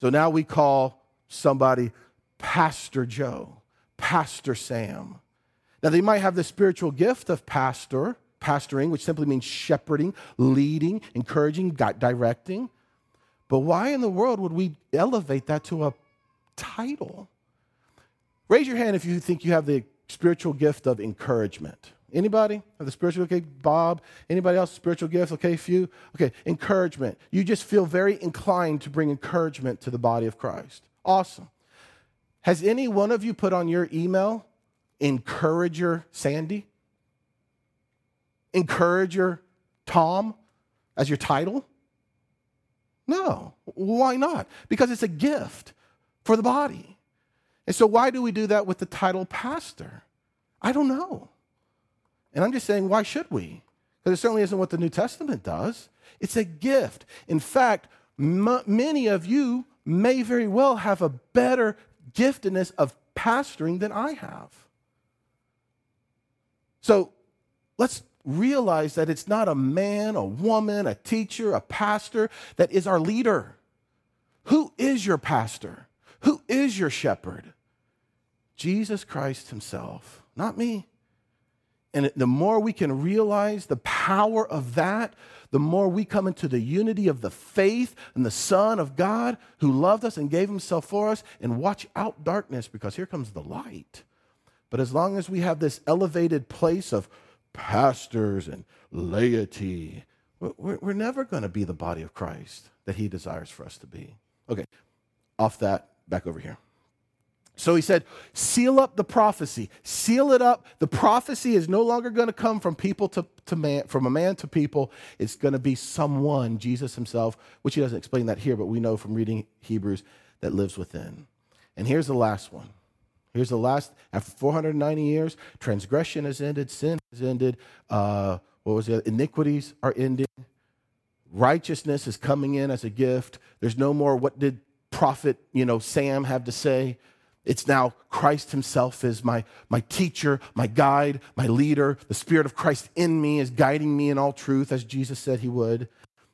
So now we call somebody Pastor Joe, Pastor Sam. Now, they might have the spiritual gift of pastor, pastoring, which simply means shepherding, leading, encouraging, directing. But why in the world would we elevate that to a title? Raise your hand if you think you have the spiritual gift of encouragement. Anybody have the spiritual? Okay, Bob. Anybody else spiritual gift? Okay, few. Okay, encouragement. You just feel very inclined to bring encouragement to the body of Christ. Awesome. Has any one of you put on your email encourager Sandy? Encourager Tom as your title? No. Why not? Because it's a gift for the body. And so, why do we do that with the title pastor? I don't know. And I'm just saying, why should we? Because it certainly isn't what the New Testament does. It's a gift. In fact, m- many of you may very well have a better giftedness of pastoring than I have. So let's realize that it's not a man, a woman, a teacher, a pastor that is our leader. Who is your pastor? Who is your shepherd? Jesus Christ Himself, not me. And the more we can realize the power of that, the more we come into the unity of the faith and the Son of God who loved us and gave Himself for us and watch out darkness because here comes the light. But as long as we have this elevated place of pastors and laity, we're, never going to be the body of Christ that He desires for us to be. Okay, off that, back over here. So he said, seal up the prophecy, seal it up. The prophecy is no longer going to come from people to, to man, from a man to people. It's going to be someone, Jesus himself, which he doesn't explain that here, but we know from reading Hebrews that lives within. And here's the last one. Here's the last, after 490 years, transgression has ended, sin has ended, uh, what was it? Iniquities are ending. Righteousness is coming in as a gift. There's no more what did prophet, you know, Sam have to say. It's now Christ Himself is my, my teacher, my guide, my leader. The Spirit of Christ in me is guiding me in all truth, as Jesus said He would.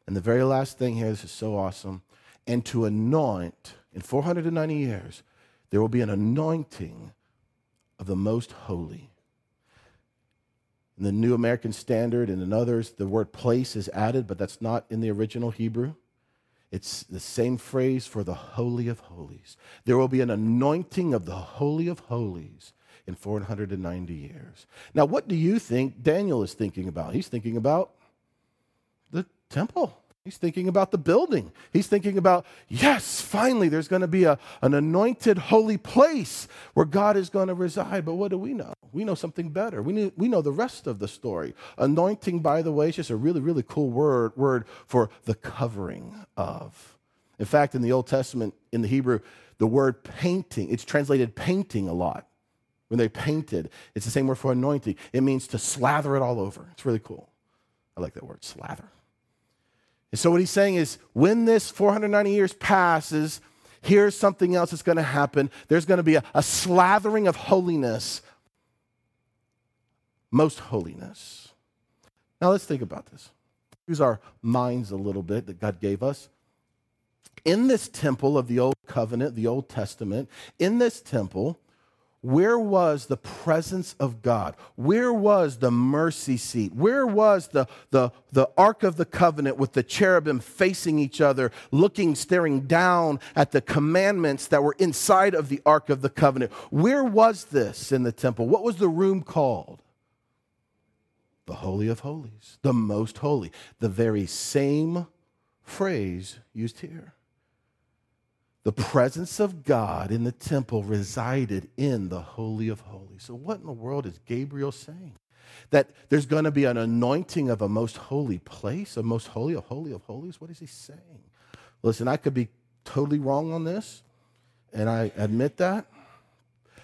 And the very last thing here, this is so awesome. And to anoint, in 490 years, there will be an anointing of the most holy. In the New American Standard and in others, the word place is added, but that's not in the original Hebrew. It's the same phrase for the Holy of Holies. There will be an anointing of the Holy of Holies in 490 years. Now, what do you think Daniel is thinking about? He's thinking about the temple. He's thinking about the building. He's thinking about, yes, finally, there's going to be a, an anointed holy place where God is going to reside. But what do we know? We know something better. We, need, we know the rest of the story. Anointing, by the way, is just a really, really cool word, word for the covering of. In fact, in the Old Testament, in the Hebrew, the word painting, it's translated painting a lot. When they painted, it's the same word for anointing. It means to slather it all over. It's really cool. I like that word, slather. And so, what he's saying is, when this 490 years passes, here's something else that's going to happen. There's going to be a, a slathering of holiness, most holiness. Now, let's think about this. Use our minds a little bit that God gave us. In this temple of the Old Covenant, the Old Testament, in this temple, where was the presence of God? Where was the mercy seat? Where was the, the, the Ark of the Covenant with the cherubim facing each other, looking, staring down at the commandments that were inside of the Ark of the Covenant? Where was this in the temple? What was the room called? the Holy of Holies, the most holy, the very same phrase used here. The presence of God in the temple resided in the Holy of Holies. So, what in the world is Gabriel saying? That there's going to be an anointing of a most holy place, a most holy, a holy of holies? What is he saying? Listen, I could be totally wrong on this, and I admit that.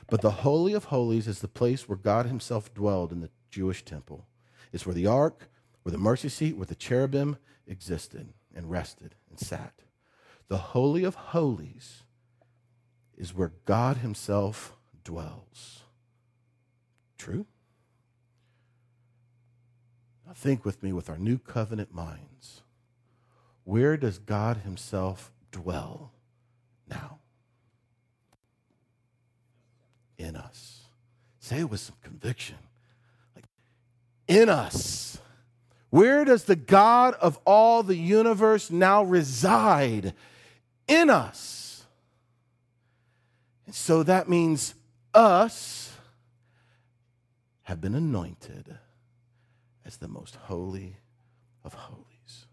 But the Holy of Holies is the place where God Himself dwelled in the Jewish temple. It's where the ark, where the mercy seat, where the cherubim existed and rested and sat. The Holy of Holies is where God Himself dwells. True? Now think with me with our new covenant minds. Where does God Himself dwell now? In us. Say it with some conviction. Like, in us. Where does the God of all the universe now reside? In us. And so that means us have been anointed as the most holy of holies.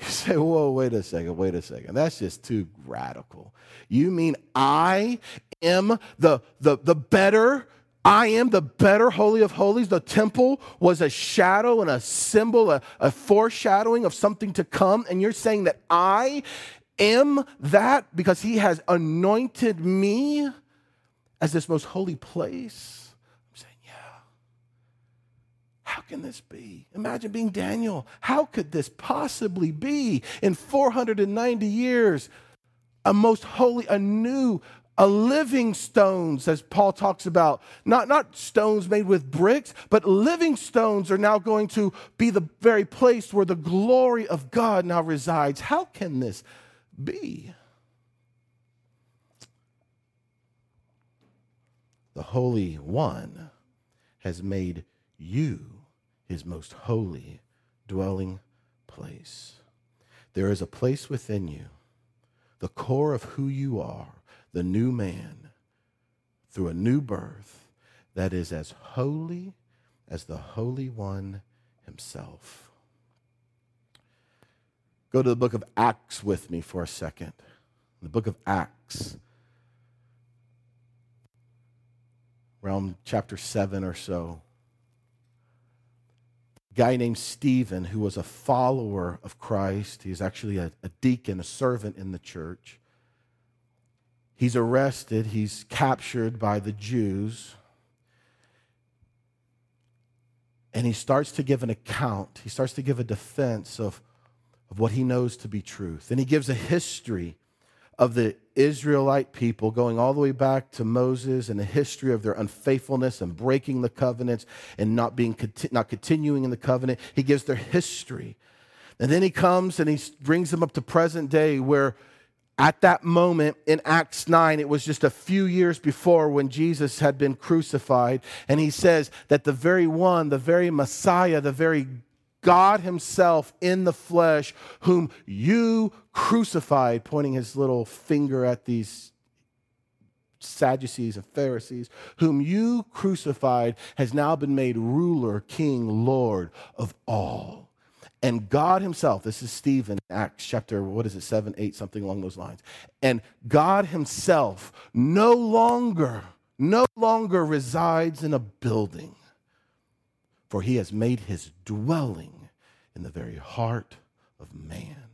You say, whoa, wait a second, wait a second. That's just too radical. You mean I am the, the, the better, I am the better Holy of Holies. The temple was a shadow and a symbol, a, a foreshadowing of something to come. And you're saying that I am that because He has anointed me as this most holy place? I'm saying, yeah. How can this be? Imagine being Daniel. How could this possibly be in 490 years? A most holy, a new, a living stones, as Paul talks about. Not, not stones made with bricks, but living stones are now going to be the very place where the glory of God now resides. How can this be? The Holy One has made you his most holy dwelling place. There is a place within you, the core of who you are, the new man, through a new birth, that is as holy as the Holy One himself. Go to the book of Acts with me for a second. The book of Acts, around chapter 7 or so guy named Stephen who was a follower of Christ. He's actually a, a, deacon, a servant in the church. He's arrested, he's captured by the Jews. And he starts to give an account, he starts to give a defense of, of what he knows to be truth. And he gives a history of the Israelite people, going all the way back to Moses and the history of their unfaithfulness and breaking the covenants and not being not continuing in the covenant. He gives their history. And then he comes and he brings them up to present day where at that moment in Acts 9, it was just a few years before when Jesus had been crucified. And he says that the very one, the very Messiah, the very God Himself in the flesh, whom you crucified, pointing his little finger at these Sadducees and Pharisees, whom you crucified, has now been made ruler, king, Lord of all. And God Himself, this is Stephen, Acts chapter, what is it, 7, 8, something along those lines. And God Himself no longer, no longer resides in a building for he has made his dwelling in the very heart of man.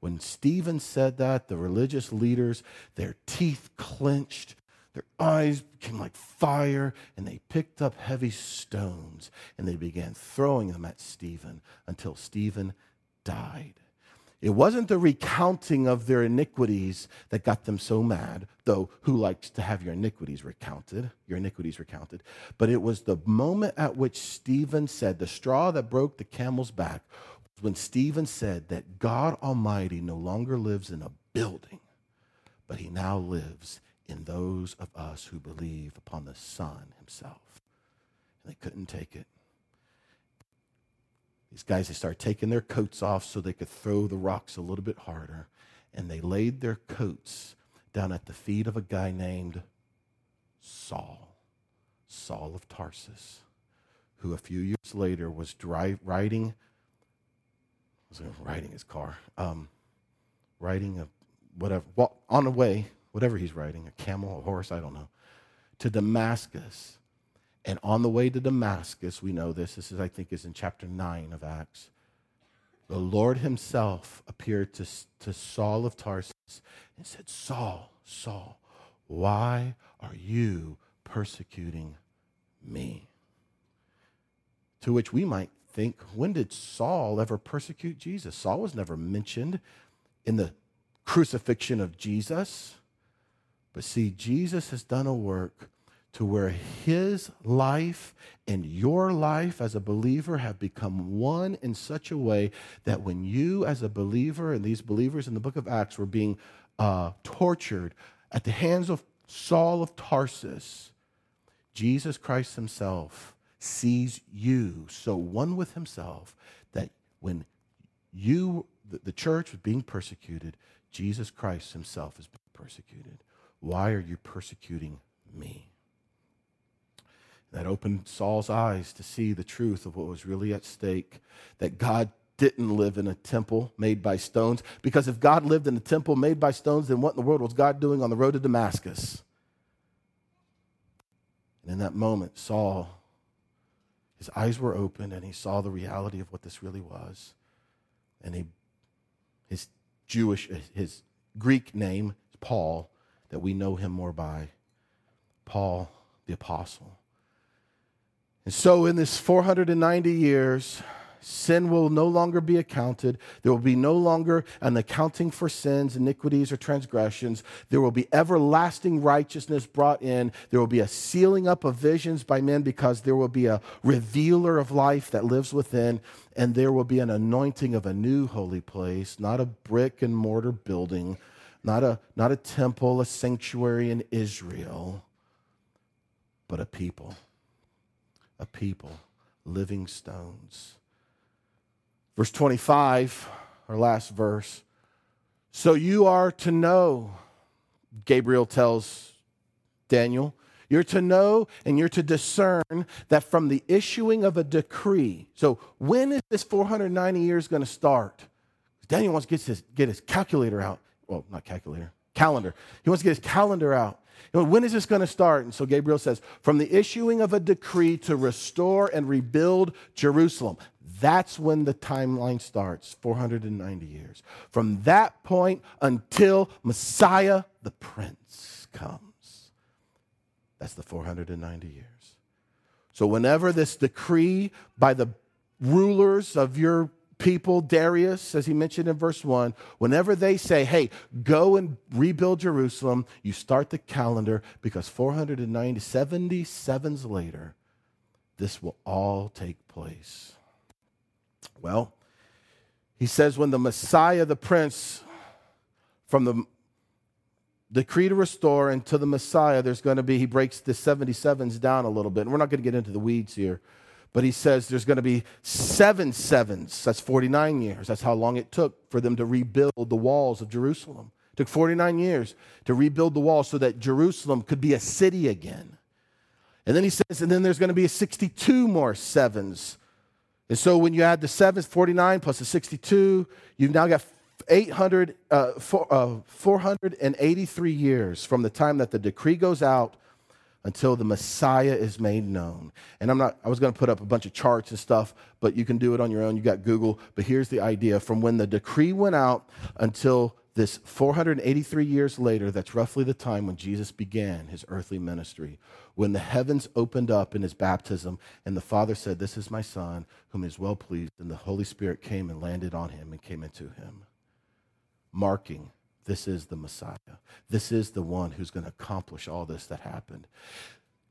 When Stephen said that, the religious leaders, their teeth clenched, their eyes became like fire, and they picked up heavy stones and they began throwing them at Stephen until Stephen died. It wasn't the recounting of their iniquities that got them so mad, though who likes to have your iniquities recounted, your iniquities recounted, but it was the moment at which Stephen said, the straw that broke the camel's back, when Stephen said that God Almighty no longer lives in a building, but he now lives in those of us who believe upon the Son himself. And they couldn't take it. These guys, they started taking their coats off so they could throw the rocks a little bit harder. And they laid their coats down at the feet of a guy named Saul, Saul of Tarsus, who a few years later was drive, riding, was riding his car, um, riding a whatever, on the way, whatever he's riding, a camel, a horse, I don't know, to Damascus. And on the way to Damascus, we know this, this is, I think, is in chapter 9 of Acts. The Lord himself appeared to, to Saul of Tarsus and said, Saul, Saul, why are you persecuting me? To which we might think, when did Saul ever persecute Jesus? Saul was never mentioned in the crucifixion of Jesus. But see, Jesus has done a work to where his life and your life as a believer have become one in such a way that when you, as a believer, and these believers in the book of Acts were being uh, tortured at the hands of Saul of Tarsus, Jesus Christ himself sees you so one with himself that when you, the, church, was being persecuted, Jesus Christ himself is being persecuted. Why are you persecuting me? That opened Saul's eyes to see the truth of what was really at stake, that God didn't live in a temple made by stones. Because if God lived in a temple made by stones, then what in the world was God doing on the road to Damascus? And in that moment, Saul, his eyes were opened and he saw the reality of what this really was. And he, his Jewish, his Greek name, Paul, that we know him more by, Paul the Apostle. And so, in this 490 years, sin will no longer be accounted. There will be no longer an accounting for sins, iniquities, or transgressions. There will be everlasting righteousness brought in. There will be a sealing up of visions by men because there will be a revealer of life that lives within. And there will be an anointing of a new holy place, not a brick and mortar building, not a, not a temple, a sanctuary in Israel, but a people a people, living stones. Verse 25, our last verse. So you are to know, Gabriel tells Daniel, you're to know and you're to discern that from the issuing of a decree. So, when is this 490 years going to start? Daniel wants to get his, get his calculator out. Well, not calculator, calendar. He wants to get his calendar out. When is this going to start? And so Gabriel says, from the issuing of a decree to restore and rebuild Jerusalem. That's when the timeline starts 490 years. From that point until Messiah the Prince comes. That's the 490 years. So, whenever this decree by the rulers of your people, Darius, as he mentioned in verse 1, whenever they say, hey, go and rebuild Jerusalem, you start the calendar because 490, 77s later, this will all take place. Well, he says, when the Messiah, the Prince, from the decree to restore and to the Messiah, there's going to be, he breaks the 77s down a little bit. And we're not going to get into the weeds here. But he says there's going to be seven sevens. That's 49 years. That's how long it took for them to rebuild the walls of Jerusalem. It took 49 years to rebuild the wall so that Jerusalem could be a city again. And then he says, and then there's going to be 62 more sevens. And so when you add the sevens, 49 plus the 62, you've now got 800, uh, four, uh, 483 years from the time that the decree goes out until the Messiah is made known. And I'm not, I was going to put up a bunch of charts and stuff, but you can do it on your own. You got Google. But here's the idea from when the decree went out until this 483 years later, that's roughly the time when Jesus began his earthly ministry, when the heavens opened up in his baptism, and the Father said, This is my Son, whom is well pleased, and the Holy Spirit came and landed on him and came into him, marking this is the Messiah. This is the one who's going to accomplish all this that happened.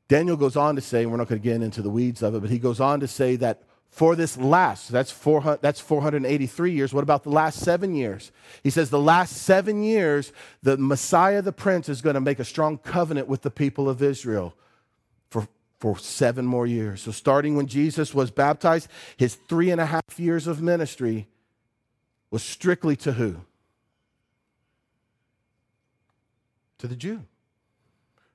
Daniel goes on to say, and we're not going to get into the weeds of it, but he goes on to say that for this last, that's, 400, that's 483 years. What about the last seven years? He says the last seven years, the Messiah, the Prince, is going to make a strong covenant with the people of Israel for, for seven more years. So, starting when Jesus was baptized, his three and a half years of ministry was strictly to who? To the Jew.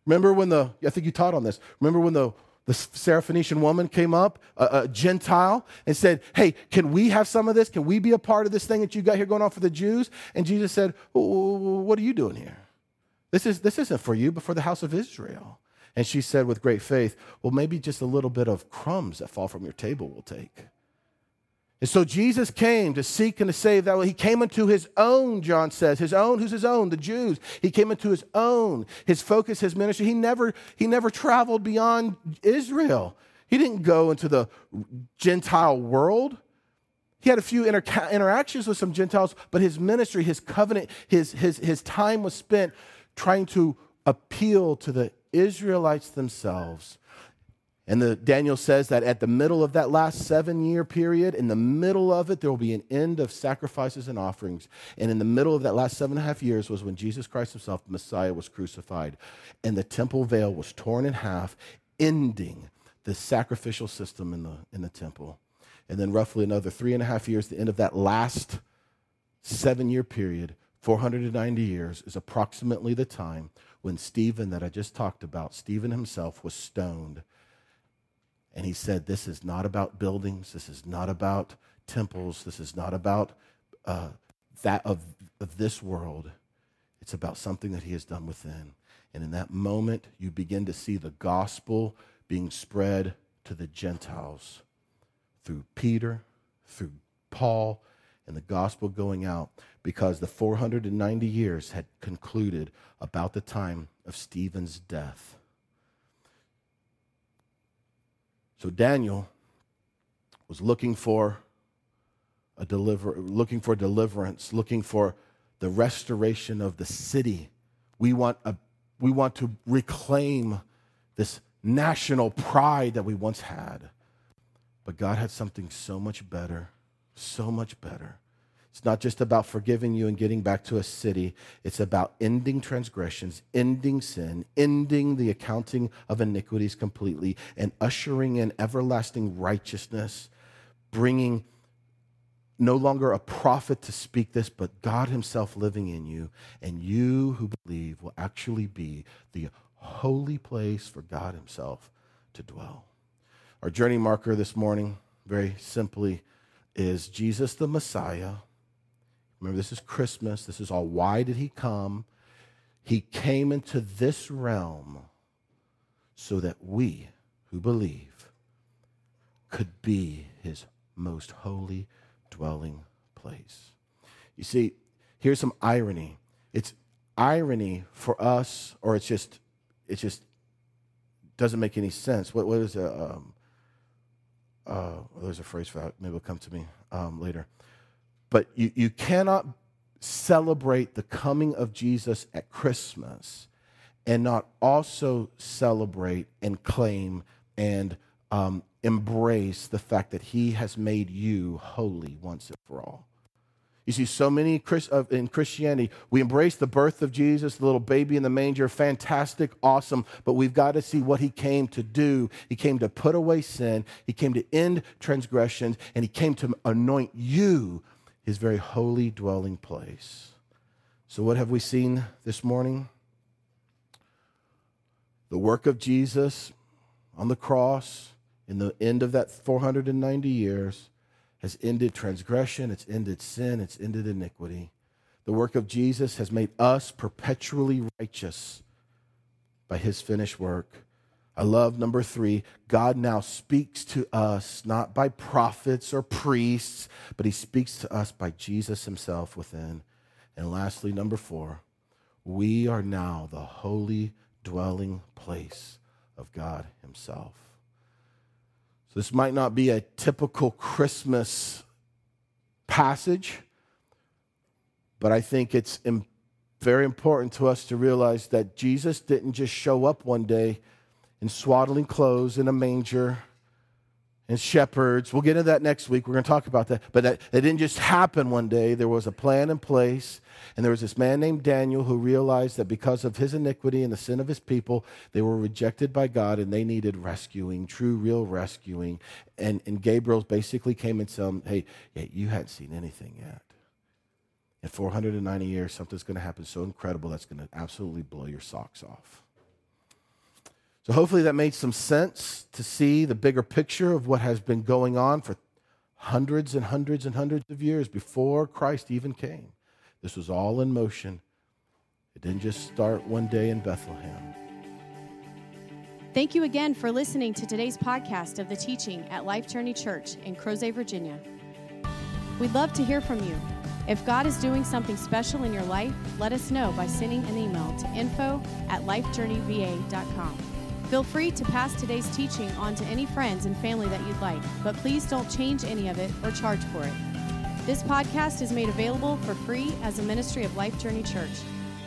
Remember when the, I think you taught on this. Remember when the, the Syrophoenician woman came up, a, a, Gentile, and said, Hey, can we have some of this? Can we be a part of this thing that you got here going on for the Jews? And Jesus said, What are you doing here? This, is, this isn't for you, but for the house of Israel. And she said with great faith, Well, maybe just a little bit of crumbs that fall from your table will take. And so Jesus came to seek and to save that. Way. He came into his own, John says, his own, who's his own? The Jews. He came into his own. His focus, his ministry. He never, he never traveled beyond Israel. He didn't go into the Gentile world. He had a few inter- interactions with some Gentiles, but his ministry, his covenant, his, his, his time was spent trying to appeal to the Israelites themselves and the, Daniel says that at the middle of that last seven year period, in the middle of it, there will be an end of sacrifices and offerings. And in the middle of that last seven and a half years was when Jesus Christ himself, the Messiah, was crucified. And the temple veil was torn in half, ending the sacrificial system in the, in the temple. And then, roughly another three and a half years, the end of that last seven year period, 490 years, is approximately the time when Stephen, that I just talked about, Stephen himself was stoned and he said, This is not about buildings. This is not about temples. This is not about uh, that of, of this world. It's about something that he has done within. And in that moment, you begin to see the gospel being spread to the Gentiles through Peter, through Paul, and the gospel going out because the 490 years had concluded about the time of Stephen's death. So Daniel was looking for a deliver, looking for deliverance, looking for the restoration of the city. We want, a, we want to reclaim this national pride that we once had. But God had something so much better, so much better. It's not just about forgiving you and getting back to a city. It's about ending transgressions, ending sin, ending the accounting of iniquities completely, and ushering in everlasting righteousness, bringing no longer a prophet to speak this, but God Himself living in you. And you who believe will actually be the holy place for God Himself to dwell. Our journey marker this morning, very simply, is Jesus the Messiah Remember, this is Christmas. This is all. Why did he come? He came into this realm so that we who believe could be his most holy dwelling place. You see, here's some irony. It's irony for us, or it's just, it just doesn't make any sense. What, what is a, um, uh, there's a phrase for that. Maybe it'll come to me um, later. But you, you cannot celebrate the coming of Jesus at Christmas and not also celebrate and claim and um, embrace the fact that he has made you holy once and for all. You see, so many in Christianity, we embrace the birth of Jesus, the little baby in the manger, fantastic, awesome, but we've got to see what he came to do. He came to put away sin, he came to end transgressions, and he came to anoint you his very holy dwelling place. So, what have we seen this morning? The work of Jesus on the cross in the end of that 490 years has ended transgression, it's ended sin, it's ended iniquity. The work of Jesus has made us perpetually righteous by his finished work. I love number three. God now speaks to us not by prophets or priests, but he speaks to us by Jesus himself within. And lastly, number four, we are now the holy dwelling place of God himself. So this might not be a typical Christmas passage, but I think it's very important to us to realize that Jesus didn't just show up one day in swaddling clothes in a manger and shepherds. We'll get into that next week. We're going to talk about that. But that, that didn't just happen one day. There was a plan in place. And there was this man named Daniel who realized that because of his iniquity and the sin of his people, they were rejected by God and they needed rescuing, true, real rescuing. And, and Gabriel basically came and said, Hey, you hadn't seen anything yet. In 490 years, something's going to happen so incredible that's going to absolutely blow your socks off. So hopefully that made some sense to see the bigger picture of what has been going on for hundreds and hundreds and hundreds of years before Christ even came. This was all in motion. It didn't just start one day in Bethlehem. Thank you again for listening to today's podcast of the teaching at Life Journey Church in Crozet, Virginia. We'd love to hear from you. If God is doing something special in your life, let us know by sending an email to info at lifejourneyva.com. Feel free to pass today's teaching on to any friends and family that you'd like, but please don't change any of it or charge for it. This podcast is made available for free as a ministry of Life Journey Church.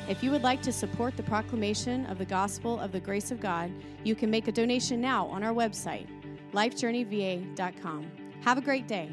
If you would like to support the proclamation of the gospel of the grace of God, you can make a donation now on our website, lifejourneyva.com. Have a great day.